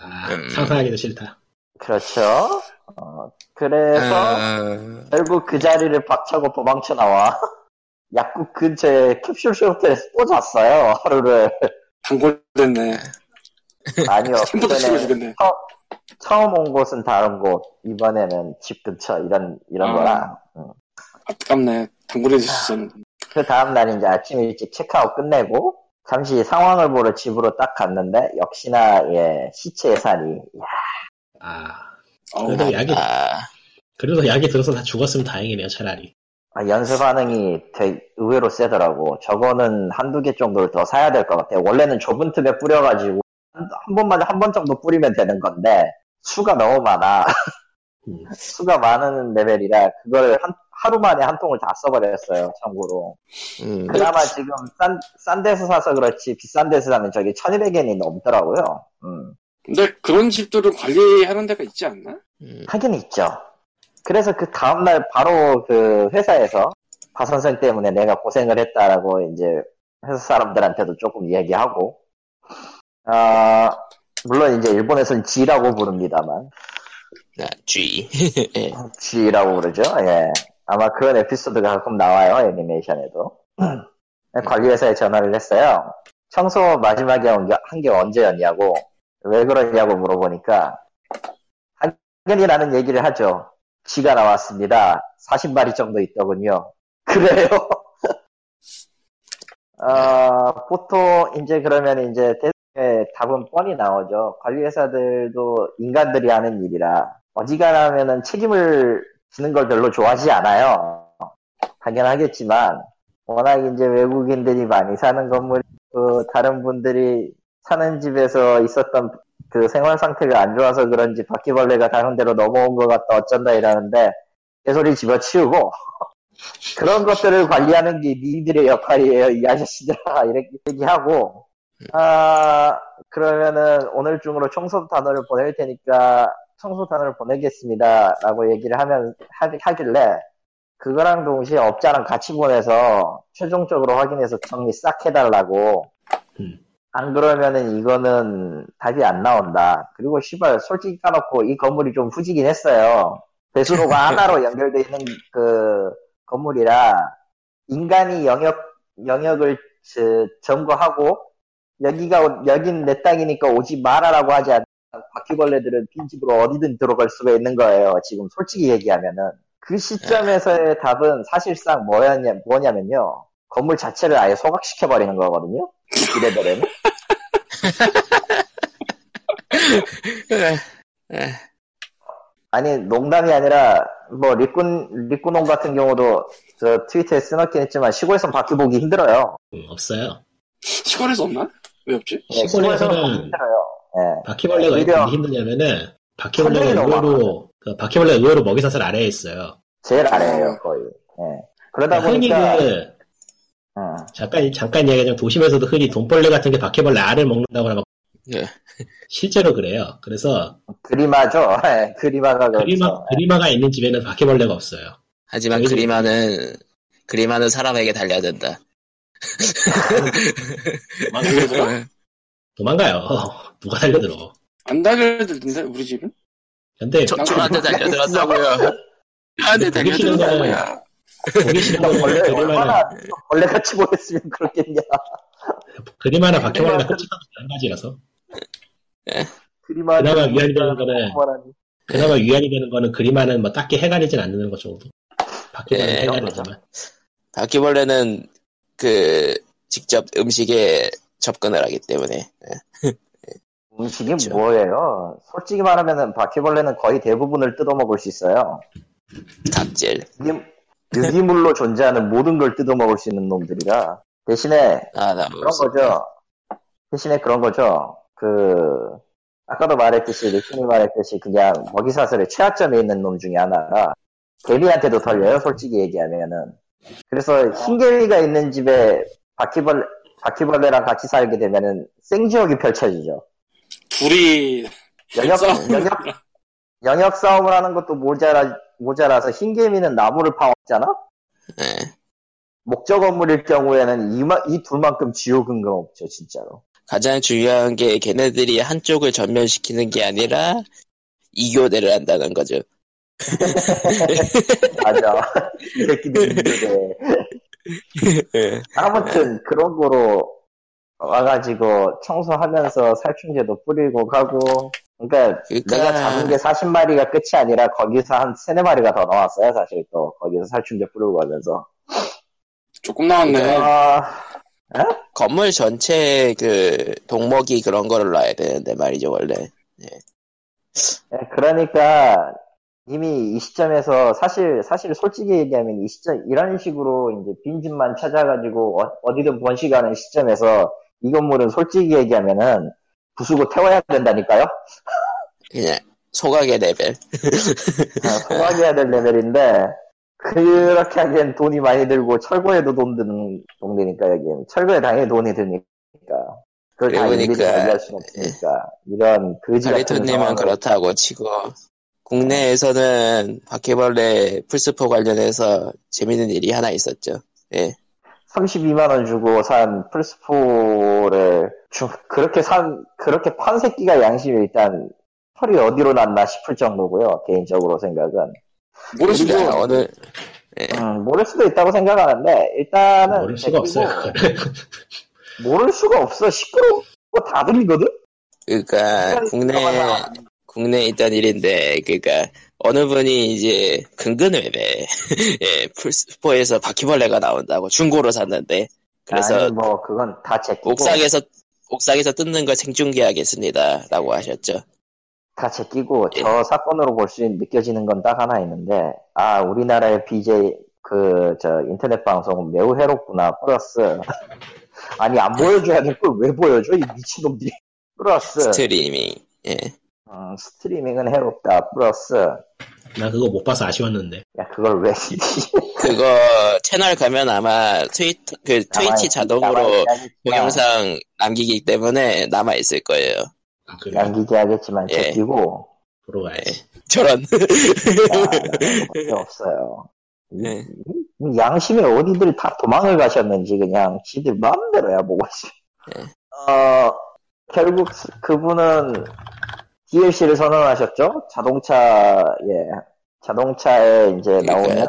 아, 음. 상상하기도 싫다. 그렇죠. 어, 그래서 아, 결국 그 자리를 박차고 도망쳐 나와. 약국 근처에 캡슐 호텔에서 또 잤어요, 하루를. 단골 됐네. 아니요. 그전에 죽겠네. 처음 온 곳은 다른 곳, 이번에는 집 근처, 이런, 이런 아. 거라. 응. 아깝네. 단골이 됐었는데. 그 다음날 이제 아침 일찍 체크아웃 끝내고, 잠시 상황을 보러 집으로 딱 갔는데, 역시나, 예, 시체의 살이, 아, 어우, 그래도 약이, 아, 그래도 약이 들어서 다 죽었으면 다행이네요, 차라리. 아, 연쇄 반응이 되게 의외로 세더라고. 저거는 한두 개 정도를 더 사야 될 것 같아요. 원래는 좁은 틈에 뿌려가지고, 한, 한 번만, 한 번 정도 뿌리면 되는 건데, 수가 너무 많아. 음. 수가 많은 레벨이라, 그걸 한, 하루 만에 한 통을 다 써버렸어요, 참고로. 음, 그나마 지금 싼, 싼 데서 사서 그렇지, 비싼 데서 사면 저기 1200엔이 넘더라고요. 음. 근데 그런 집들을 관리하는 데가 있지 않나? 음, 하긴 있죠. 그래서 그 다음날 바로 그 회사에서 박 선생 때문에 내가 고생을 했다라고 이제 회사 사람들한테도 조금 이야기하고, 아, 물론 이제 일본에서는 G라고 부릅니다만, 아, G. 예. G라고 부르죠. 예. 아마 그런 에피소드가 가끔 나와요, 애니메이션에도. 관리회사에 전화를 했어요. 청소 마지막에 한 게 언제였냐고, 왜 그러냐고 물어보니까, 당연히 라는 얘기를 하죠. G가 나왔습니다. 40마리 정도 있더군요. 그래요? 어, 보통 이제 그러면 이제 대충의 답은 뻔히 나오죠. 관리회사들도 인간들이 하는 일이라 어지간하면은 책임을 지는 걸 별로 좋아하지 않아요. 당연하겠지만 워낙 이제 외국인들이 많이 사는 건물, 그 다른 분들이 사는 집에서 있었던 그 생활 상태가 안 좋아서 그런지 바퀴벌레가 다른 데로 넘어온 것 같다 어쩐다 이러는데 개소리 집어치우고 그런 것들을 관리하는 게 니들의 역할이에요 이 아저씨들아 이렇게 얘기하고 아 그러면은 오늘 중으로 청소 단어를 보낼 테니까 청소 단어를 보내겠습니다 라고 얘기를 하면 하, 하길래 그거랑 동시에 업자랑 같이 보내서 최종적으로 확인해서 정리 싹 해달라고 음. 안 그러면은 이거는 답이 안 나온다. 그리고 시발 솔직히 까놓고 이 건물이 좀 후지긴 했어요. 배수로가 하나로 연결돼 있는 그 건물이라 인간이 영역 영역을 저- 점거하고 여기가 여긴 내 땅이니까 오지 마라라고 하지 않. 바퀴벌레들은 빈집으로 어디든 들어갈 수가 있는 거예요. 지금 솔직히 얘기하면은 그 시점에서의 답은 사실상 뭐였냐 뭐냐면요. 건물 자체를 아예 소각시켜 버리는 거거든요. 이래버리면. 예. 아니 농담이 아니라 뭐 리꾼 리꾼놈 같은 경우도 저 트위터에 쓰놓긴 했지만 시골에선 바퀴 보기 힘들어요. 음, 없어요. 시골에서 없나? 왜 없지? 예, 시골에서는- 힘들어요. 예. 바퀴벌레가 오히려 있기 힘드냐면은, 바퀴벌레가 의외로, 그 바퀴벌레가 의외로 먹이사슬 아래에 있어요. 제일 아래에요 거의. 예. 그러다 흔히 보니까 그, 어, 잠깐, 잠깐 이야기하자면 도심에서도 흔히 돈벌레 같은 게 바퀴벌레 알을 먹는다고 하면 예. 실제로 그래요. 그래서 그리마죠. 예, 그리마가 그렇죠. 그리마, 그리마가 있는 집에는 바퀴벌레가 없어요. 하지만 그리마는 그리마는 사람에게 달려든다. 달려들어? 도망가요. 누가 달려들어. 안 달려들던데 우리 집은? 근데 저, 저한테 달려들었다고요. 싫은 달려들었다고요. 거는 보기 싫은 거는 원래 그리마는, 얼마나 벌레같이 보였으면 그렇겠냐. 그리마나 바퀴벌레나 꽂히다 마찬가지라서. 그리마 그나마 위안이 되는 거는. 그나마 위안이 되는 거는 그리마는 뭐 딱히 해가 되진 않는 것 정도. 바퀴벌레는 예, 해가. 되지만. 바퀴벌레는 그 직접 음식에 접근을 하기 때문에 예. 음식이 그렇죠. 뭐예요? 솔직히 말하면은 바퀴벌레는 거의 대부분을 뜯어먹을 수 있어요. 유기- 유기물로 존재하는 모든 걸 뜯어먹을 수 있는 놈들이라 대신에 아, 나 그런 거죠. 대신에 그런 거죠. 그 아까도 말했듯이 리슨이 말했듯이 그냥 먹이사슬의 최하점에 있는 놈 중에 하나라 개미한테도 덜려요 솔직히 얘기하면은 그래서 흰개미가 있는 집에 바퀴벌레 바퀴벌레랑 같이 살게 되면은 생지옥이 펼쳐지죠 둘이 영역 싸움을 영역 영역 싸움을 하는 것도 모자라 모자라서 흰개미는 나무를 파먹잖아 예. 목적 건물일 경우에는 이마, 이 둘만큼 지옥은 건 없죠 진짜로 가장 중요한 게 걔네들이 한쪽을 전면시키는 게 아니라 이교대를 한다는 거죠. 맞아 이 새끼들 이제 예. 아무튼 그런 거로 와가지고 청소하면서 살충제도 뿌리고 가고 그러니까 그러니까 내가 잡은 게 40마리가 끝이 아니라 거기서 한 3, 4마리가 더 나왔어요 사실 또 거기서 살충제 뿌리고 가면서 조금 나왔네. 아, 건물 전체에 그 동먹이 그런 거를 놔야 되는데 말이죠 원래. 예, 그러니까 이미 이 시점에서 사실 사실 솔직히 얘기하면 이 시점 이런 식으로 이제 빈집만 찾아가지고 어, 디든 번식하는 시점에서 이 건물은 솔직히 얘기하면은 부수고 태워야 된다니까요. 그냥 소각의 레벨. 아, 소각해야 될 레벨인데 그렇게 하기엔 돈이 많이 들고 철거에도 돈 드는 동네니까 여기는 철거에 당연히 돈이 드니까 그걸 다 그러니까, 일일이 관리할 수는 없으니까 이런 거지 같은 상황을 그렇다고 치고 국내에서는 바퀴벌레 플스 four 관련해서 재밌는 일이 하나 있었죠. 예. 32만 원 주고 산 플스4를 그렇게 산 그렇게 판 새끼가 양심이 일단 털이 어디로 났나 싶을 정도고요 개인적으로 생각은. 모를 수도 그러니까 있어. 어느 음, 모를 수도 있다고 생각하는데 일단은 모를 수가 없어요. 모를 수가 없어. 시끄러워 다 들리거든? 그러니까 국내 국내에 있던 일인데 그러니까 어느 분이 이제 근근외배 예, 플스포에서 바퀴벌레가 나온다고 중고로 샀는데 그래서 아니 뭐 그건 다 제끼고 옥상에서 옥상에서 뜯는 걸 생중계하겠습니다라고 하셨죠. 다 제끼고 예. 저 사건으로 볼 수 느껴지는 건 딱 하나 있는데 아 우리나라의 BJ 그 저 인터넷 방송은 매우 해롭구나 플러스 아니 안 보여줘야 될 걸 왜 보여줘 이 미친놈들이 플러스 스트리밍. 예. 음, 스트리밍은 해롭다 플러스 나 그거 못 봐서 아쉬웠는데. 야 그걸 왜 그거 채널 가면 아마 트위터 그 트위치 자동으로 동영상 남기기 때문에 남아 있을 거예요. 아, 그래. 남기게 하겠지만 예. 제끼고 보러 가야지. 저런. 밖에 없어요 네. 이- 이 양심에 어디들 다 도망을 가셨는지 그냥 지들 마음대로야 보고 있어. 네. 어 결국 스- 그분은 DLC를 선언하셨죠. 자동차 예 자동차에 이제 그러니까요. 나오면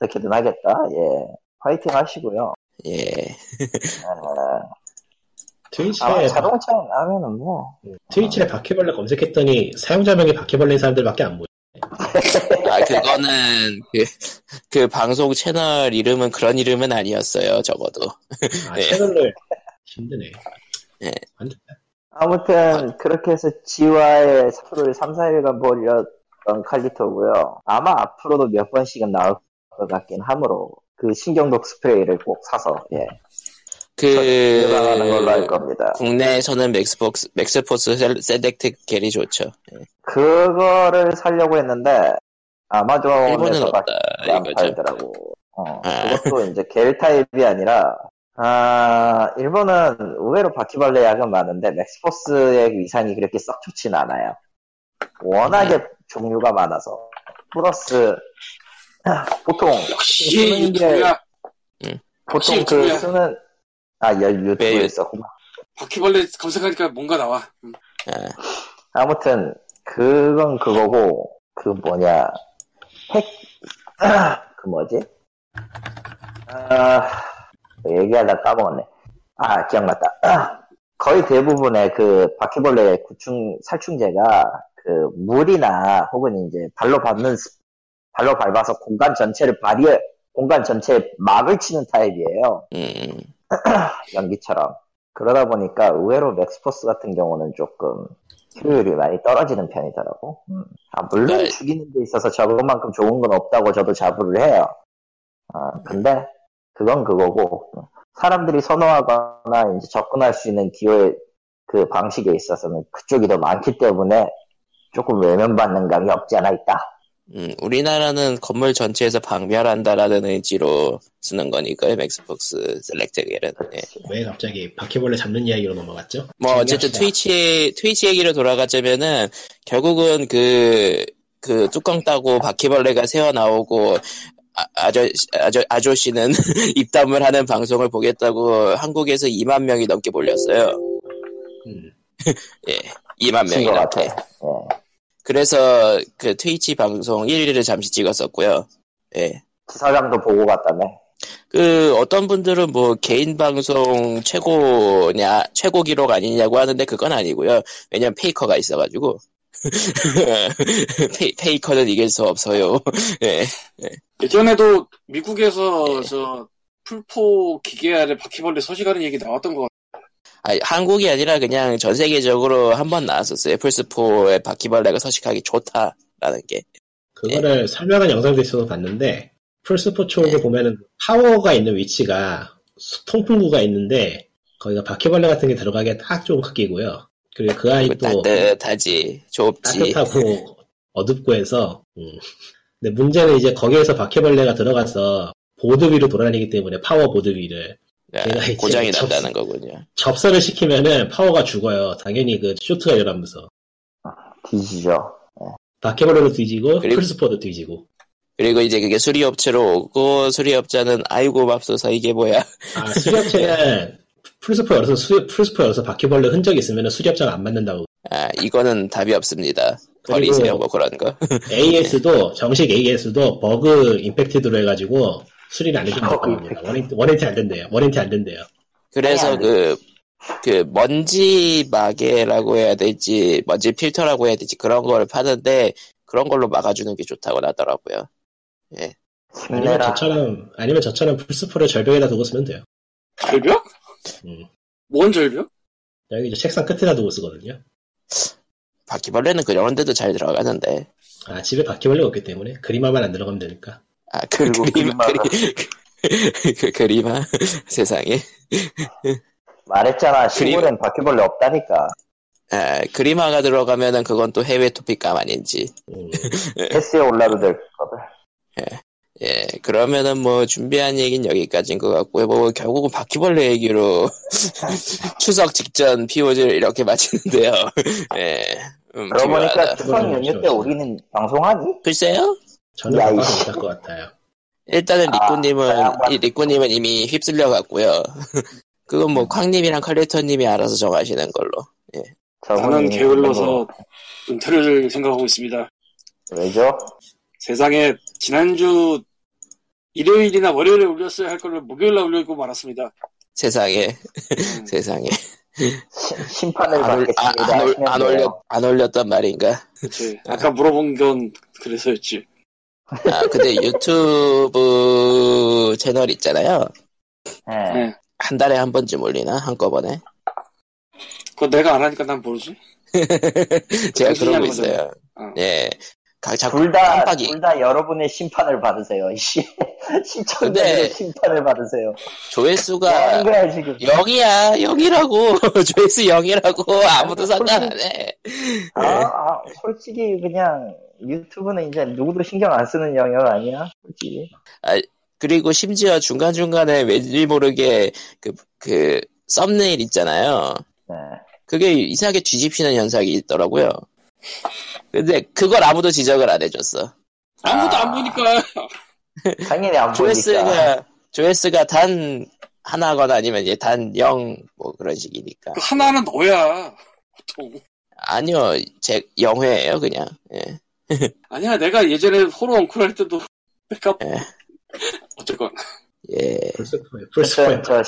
어떻게든 하겠다. 예 파이팅 하시고요. 예. 어, 트위치에, 자동차 나면은 뭐 트위치에 바퀴벌레 검색했더니 사용자명이 바퀴벌레인 사람들밖에 안 보여. 아 그거는 그, 그 방송 채널 이름은 그런 이름은 아니었어요. 적어도. 아, 네. 채널을 힘드네. 네. 안. 아무튼 그렇게 해서 지와의 사투를 3, 4일간 벌였던 칼리토고요. 아마 앞으로도 몇 번씩은 나올 것 같긴 하므로 그 신경독 스프레이를 꼭 사서 예 예방하는 걸로 할그 겁니다. 국내에서는 맥스포스 셀- 셀렉트 겔이 좋죠. 예. 그거를 사려고 했는데 일본은 아마존에서 없다 밖에 안. 팔더라고. 어, 아. 그것도 이제 겔 타입이 아니라 아 일본은 의외로 바퀴벌레 약은 많은데 맥스포스의 위상이 그렇게 썩 좋진 않아요. 워낙에 종류가 많아서 플러스 보통 쓰는 게 유튜브야. 보통 그 유튜브야. 쓰는 아 여- 유튜브에 왜? 있었구나. 바퀴벌레 검색하니까 뭔가 나와. 음. 아, 아무튼 그건 그거고 그 뭐냐 핵 그 뭐지 아 얘기하다 까먹었네 아 기억났다 거의 대부분의 그 바퀴벌레 구충 살충제가 그 물이나 혹은 이제 발로 밟는 스- 발로 밟아서 공간 전체를 발휘해 공간 전체에 막을 치는 타입이에요 음, 연기처럼. 그러다 보니까 의외로 맥스포스 같은 경우는 조금 효율이 많이 떨어지는 편이더라고. 음. 아, 물론 네. 죽이는 데 있어서 저것만큼 좋은 건 없다고 저도 자부를 해요. 아, 근데 그건 그거고 사람들이 선호하거나 이제 접근할 수 있는 기호에 그 방식에 있어서는 그쪽이 더 많기 때문에 조금 외면받는 감이 없지 않아 있다. 음, 우리나라는 건물 전체에서 방멸한다라는 의지로 쓰는 거니까요, 맥스폭스 셀렉트겔은. 예. 왜 갑자기 바퀴벌레 잡는 이야기로 넘어갔죠? 뭐, 어쨌든. 트위치, 트위치 얘기로 돌아가자면은, 결국은 그, 그 뚜껑 따고 바퀴벌레가 새어 나오고, 아, 아저, 아저, 아저씨는 입담을 하는 방송을 보겠다고 한국에서 2만 명이 넘게 몰렸어요. 음, 예. 2만 미친 것 같아. 예. 그래서 그 트위치 방송 1위를 잠시 찍었었고요. 예. 기사장도 보고 갔다며. 그 어떤 분들은 뭐 개인 방송 최고냐 최고 기록 아니냐고 하는데 그건 아니고요. 왜냐면 페이커가 있어가지고 페이, 페이커는 이길 수 없어요. 예. 예전에도 미국에서 저 플포 기계 아래 바퀴벌레 서식하는 얘기 나왔던 것 같아요. 아니, 한국이 아니라 그냥 전 세계적으로 한 번 나왔었어요. 플스4에 바퀴벌레가 서식하기 좋다라는 게. 그거를 설명한 영상도 있어서 봤는데 플스포 쪽에 보면은 파워가 있는 위치가 수- 통풍구가 있는데 거기가 바퀴벌레 같은 게 들어가기에 딱 좋은 크기고요. 그리고 그 안이 또 따뜻하지, 좁지. 따뜻하고 어둡고 해서 음. 근데 문제는 이제 거기에서 바퀴벌레가 들어가서 보드 위로 돌아다니기 때문에 파워 보드 위를 예, 내가 이제 고장이 접- 난다는 거군요. 접선을 시키면은 파워가 죽어요. 당연히 그 쇼트가 일어나면서 뒤지죠. 바퀴벌레도 뒤지고 그리고- 플스포도 뒤지고 그리고 이제 그게 수리업체로 오고 수리업자는 아이고 맙소사 이게 뭐야. 아 수리업체는 플스포 열어서 수, 플스포 열어서 바퀴벌레 흔적이 있으면 수리업자가 안 받는다고 아, 이거는 답이 없습니다. 버리세요, 뭐 그런 거. AS도 정식 AS도 bug infected로 해가지고 수리를 안 버그 합니다. warranty, warranty 안 된대요. warranty 안 된대요. 그래서 아니, 그, 그 먼지 마개라고 해야 될지, 먼지 필터라고 해야 될지 그런 걸 파는데 그런 걸로 막아주는 게 좋다고 나더라고요. 아니면 힘내라. 저처럼 아니면 저처럼 플스포를 절벽에다 두고 쓰면 돼요. 절벽? 음. 뭔 절벽? 여기 이제 책상 끝에다 두고 쓰거든요. 바퀴벌레는 그런데도 잘 들어가는데. 아 집에 바퀴벌레가 없기 때문에 그림화만 안 들어가면 되니까. 아, 그 그리고 그림, 그림화가- 그리, 그 그림아. 세상에. 말했잖아. 시골엔 바퀴벌레 없다니까. 아, 그림화가 들어가면은 그건 또 해외 토픽감 아닌지. 음, 패스에 올라도 될 거를. 예, 그러면은 뭐 준비한 얘기는 여기까지인 것 같고요. 뭐 결국은 바퀴벌레 얘기로 추석 직전 POG를 이렇게 마치는데요. 예, 음, 그러고 보니까. 추석 연휴 때 우리는 방송하니? 글쎄요. 저는 이씨. 못할 것 같아요. 일단은 아, 리꾸님은. 이 리꾸님은 이미 휩쓸려 갔고요. 그건 뭐 쾅님이랑 칼리터님이 알아서 정하시는 걸로. 나는 있는 게을러서 거. 은퇴를 생각하고 있습니다. 왜죠? 세상에 지난주 일요일이나 월요일에 올렸어야 할 거를 목요일날 올리고 말았습니다. 세상에, 음, 세상에. 시- 심판을 안, 올, 아, 받겠습니다. 안, 올, 안. 올렸, 안 올렸단 말인가? 그치. 아까 물어본 건 그래서였지. 아, 근데 유튜브 채널 있잖아요. 예. 네. 한 달에 한 번쯤 올리나? 한꺼번에? 그거 내가 안 하니까 난 모르지. 제가 그러고 있어요. 어. 예. 가, 자꾸 둘 다, 깜빡이. 둘다 여러분의 심판을 받으세요. 씨. 시청자들의 근데- 심판을 받으세요. 뭐 조회수가 하는 거야, 지금. 0이야, 0이라고. 조회수 0이라고. 아무도 상관 안 해. 아, 아, 솔직히 그냥 유튜브는 이제 누구도 신경 안 쓰는 영역 아니야? 솔직히. 그리고 심지어 중간 중간에 왠지 모르게 그, 그, 썸네일 있잖아요. 네. 그게 이상하게 뒤집히는 현상이 있더라고요. 근데 그걸 아무도 지적을 안 해줬어. 아무도 아. 안 보니까. 당연히 안 보니까. 조회수가, 조회수가 단 하나거나 아니면 이제 단 0, 뭐 그런 식이니까. 그 하나는 너야. 보통. 아니요, 제, 영회예요 그냥. 예. 아니야, 내가 예전에 호러 엉쿨 할 때도 내가 예. 어쨌건 예. 플스포에 플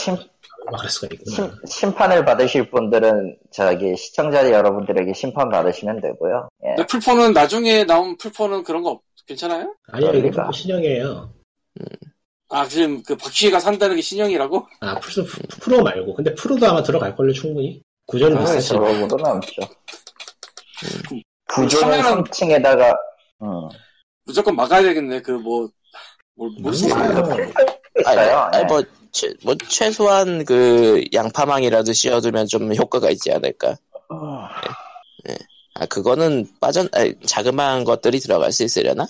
막을 수가 있구나. 심, 심판을 받으실 분들은 저기 시청자 여러분들에게 심판 받으시면 되고요. 예. 근데 플포는 나중에 나온 플포는 그런 거 없- 괜찮아요? 아니요 이거 그러니까. 플스포 신형이에요. 아 지금 그 박쥐가 산다는 게 신형이라고? 아 플스 프로 말고 근데 프로도 아마 들어갈 걸요 충분히. 구조는 아, 비슷하지. 저거보다는 없죠. 음. 구조는 카메라는- 3층에다가 음. 무조건 막아야 되겠네. 그뭐 뭘, 뭘 음. 아, 거야? 있어요. 아니, 아니, 예. 뭐, 최, 뭐 최소한 그 양파망이라도 씌워두면 좀 효과가 있지 않을까. 아 그거는 빠져 아니, 자그마한 것들이 들어갈 수 있으려나?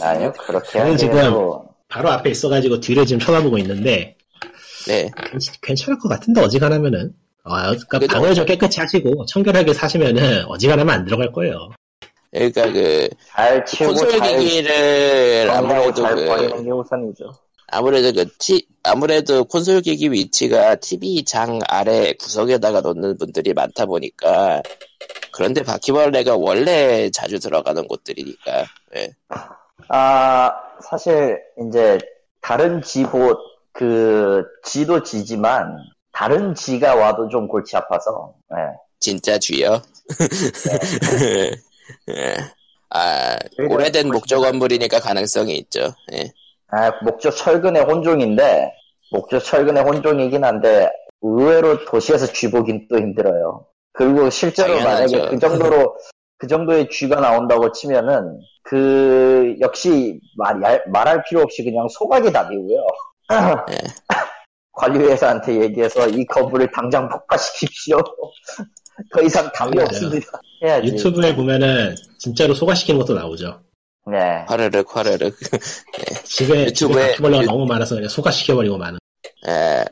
아니요, 그렇게 저는 지금- 하기에도 바로 앞에 있어가지고 뒤를 지금 쳐다보고 있는데 네. 괜- 괜찮 을 것 같은데 어지간하면은 아, 그러니까 방을 좀 깨끗이 하시고 청결하게 사시면은 어지간하면 안 들어갈 거예요. 그러니까 그 잘 치우고 콘솔 잘 기기를 아무래도 잘 그 버리는 게 우선이죠. 아무래도 그 티, 아무래도 콘솔 기기 위치가 TV 장 아래 구석에다가 놓는 분들이 많다 보니까 그런데 바퀴벌레가 원래 자주 들어가는 곳들이니까 예. 아, 사실, 이제, 다른 지보, 그, 지도 지지만, 다른 지가 와도 좀 골치 아파서, 예. 진짜 쥐요. 예. 아 그러니까 오래된. 목조 건물이니까 가능성이 있죠. 예. 아, 목조 철근의 혼종인데, 목조 철근의 혼종이긴 한데, 의외로 도시에서 쥐 보긴 또 힘들어요. 그리고 실제로 당연하죠. 만약에 그 정도로, 그 정도의 쥐가 나온다고 치면은, 그, 역시 말, 얄- 말할 필요 없이 그냥 소각이 답이고요. 예. 관리회사한테 얘기해서 이 건물을 당장 폭파시킵시오. 더 이상 답이. 없습니다. 해야지. 유튜브에 보면은 진짜로 소가시키는 것도 나오죠. 네. 화르륵 화르륵. 집에 유튜브에- 바퀴벌레가 유- 너무 많아서 그냥 소가시켜버리고 많은. 예.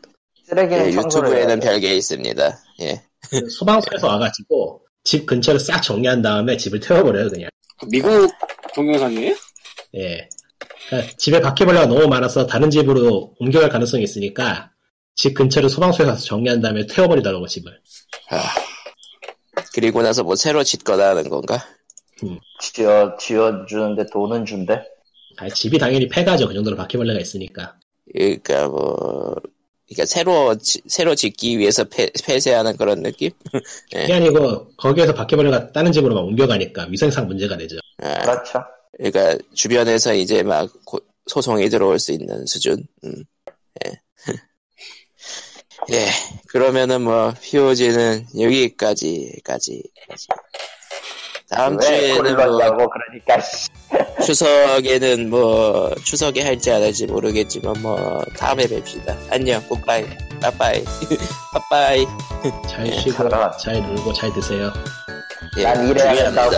쓰레기는 예, 유튜브에는. 별게 있습니다. 예. 소방서에서 와가지고 집 근처를 싹 정리한 다음에 집을 태워버려요 그냥. 미국 동영상이에요? 예. 그러니까 집에 바퀴벌레가 너무 많아서 다른 집으로 옮겨갈 가능성이 있으니까 집 근처를 소방서에 가서 정리한 다음에 태워버리더라고 집을. 아. 그리고 나서 뭐 새로 짓거나 하는 건가? 지어, 지어 주는데 돈은 준대? 아, 집이 당연히 폐가죠 그 정도로 바퀴벌레가 있으니까. 그러니까 뭐 그러니까 새로 지- 새로 짓기 위해서 폐, 폐쇄하는 그런 느낌? 그게 아니고 거기에서 바퀴벌레가 다른 집으로 막 옮겨가니까 위생상 문제가 되죠. 아, 그렇죠. 그러니까 주변에서 이제 막 고- 소송이 들어올 수 있는 수준. 음. 예. 예. 그러면은 뭐 POG는 여기까지까지. 다음 왜 주에는 뭐 그러니까 씨. 추석에는 뭐 추석에 할지 안 할지 모르겠지만 뭐 다음에 뵙시다. 안녕. 굿바이. 빠빠이. 빠빠이. 잘 예, 쉬고 살아라. 잘 놀고 잘 드세요. 예, 난 일해야. 된다고.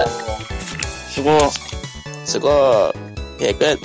수고. 수고. 예, 끝.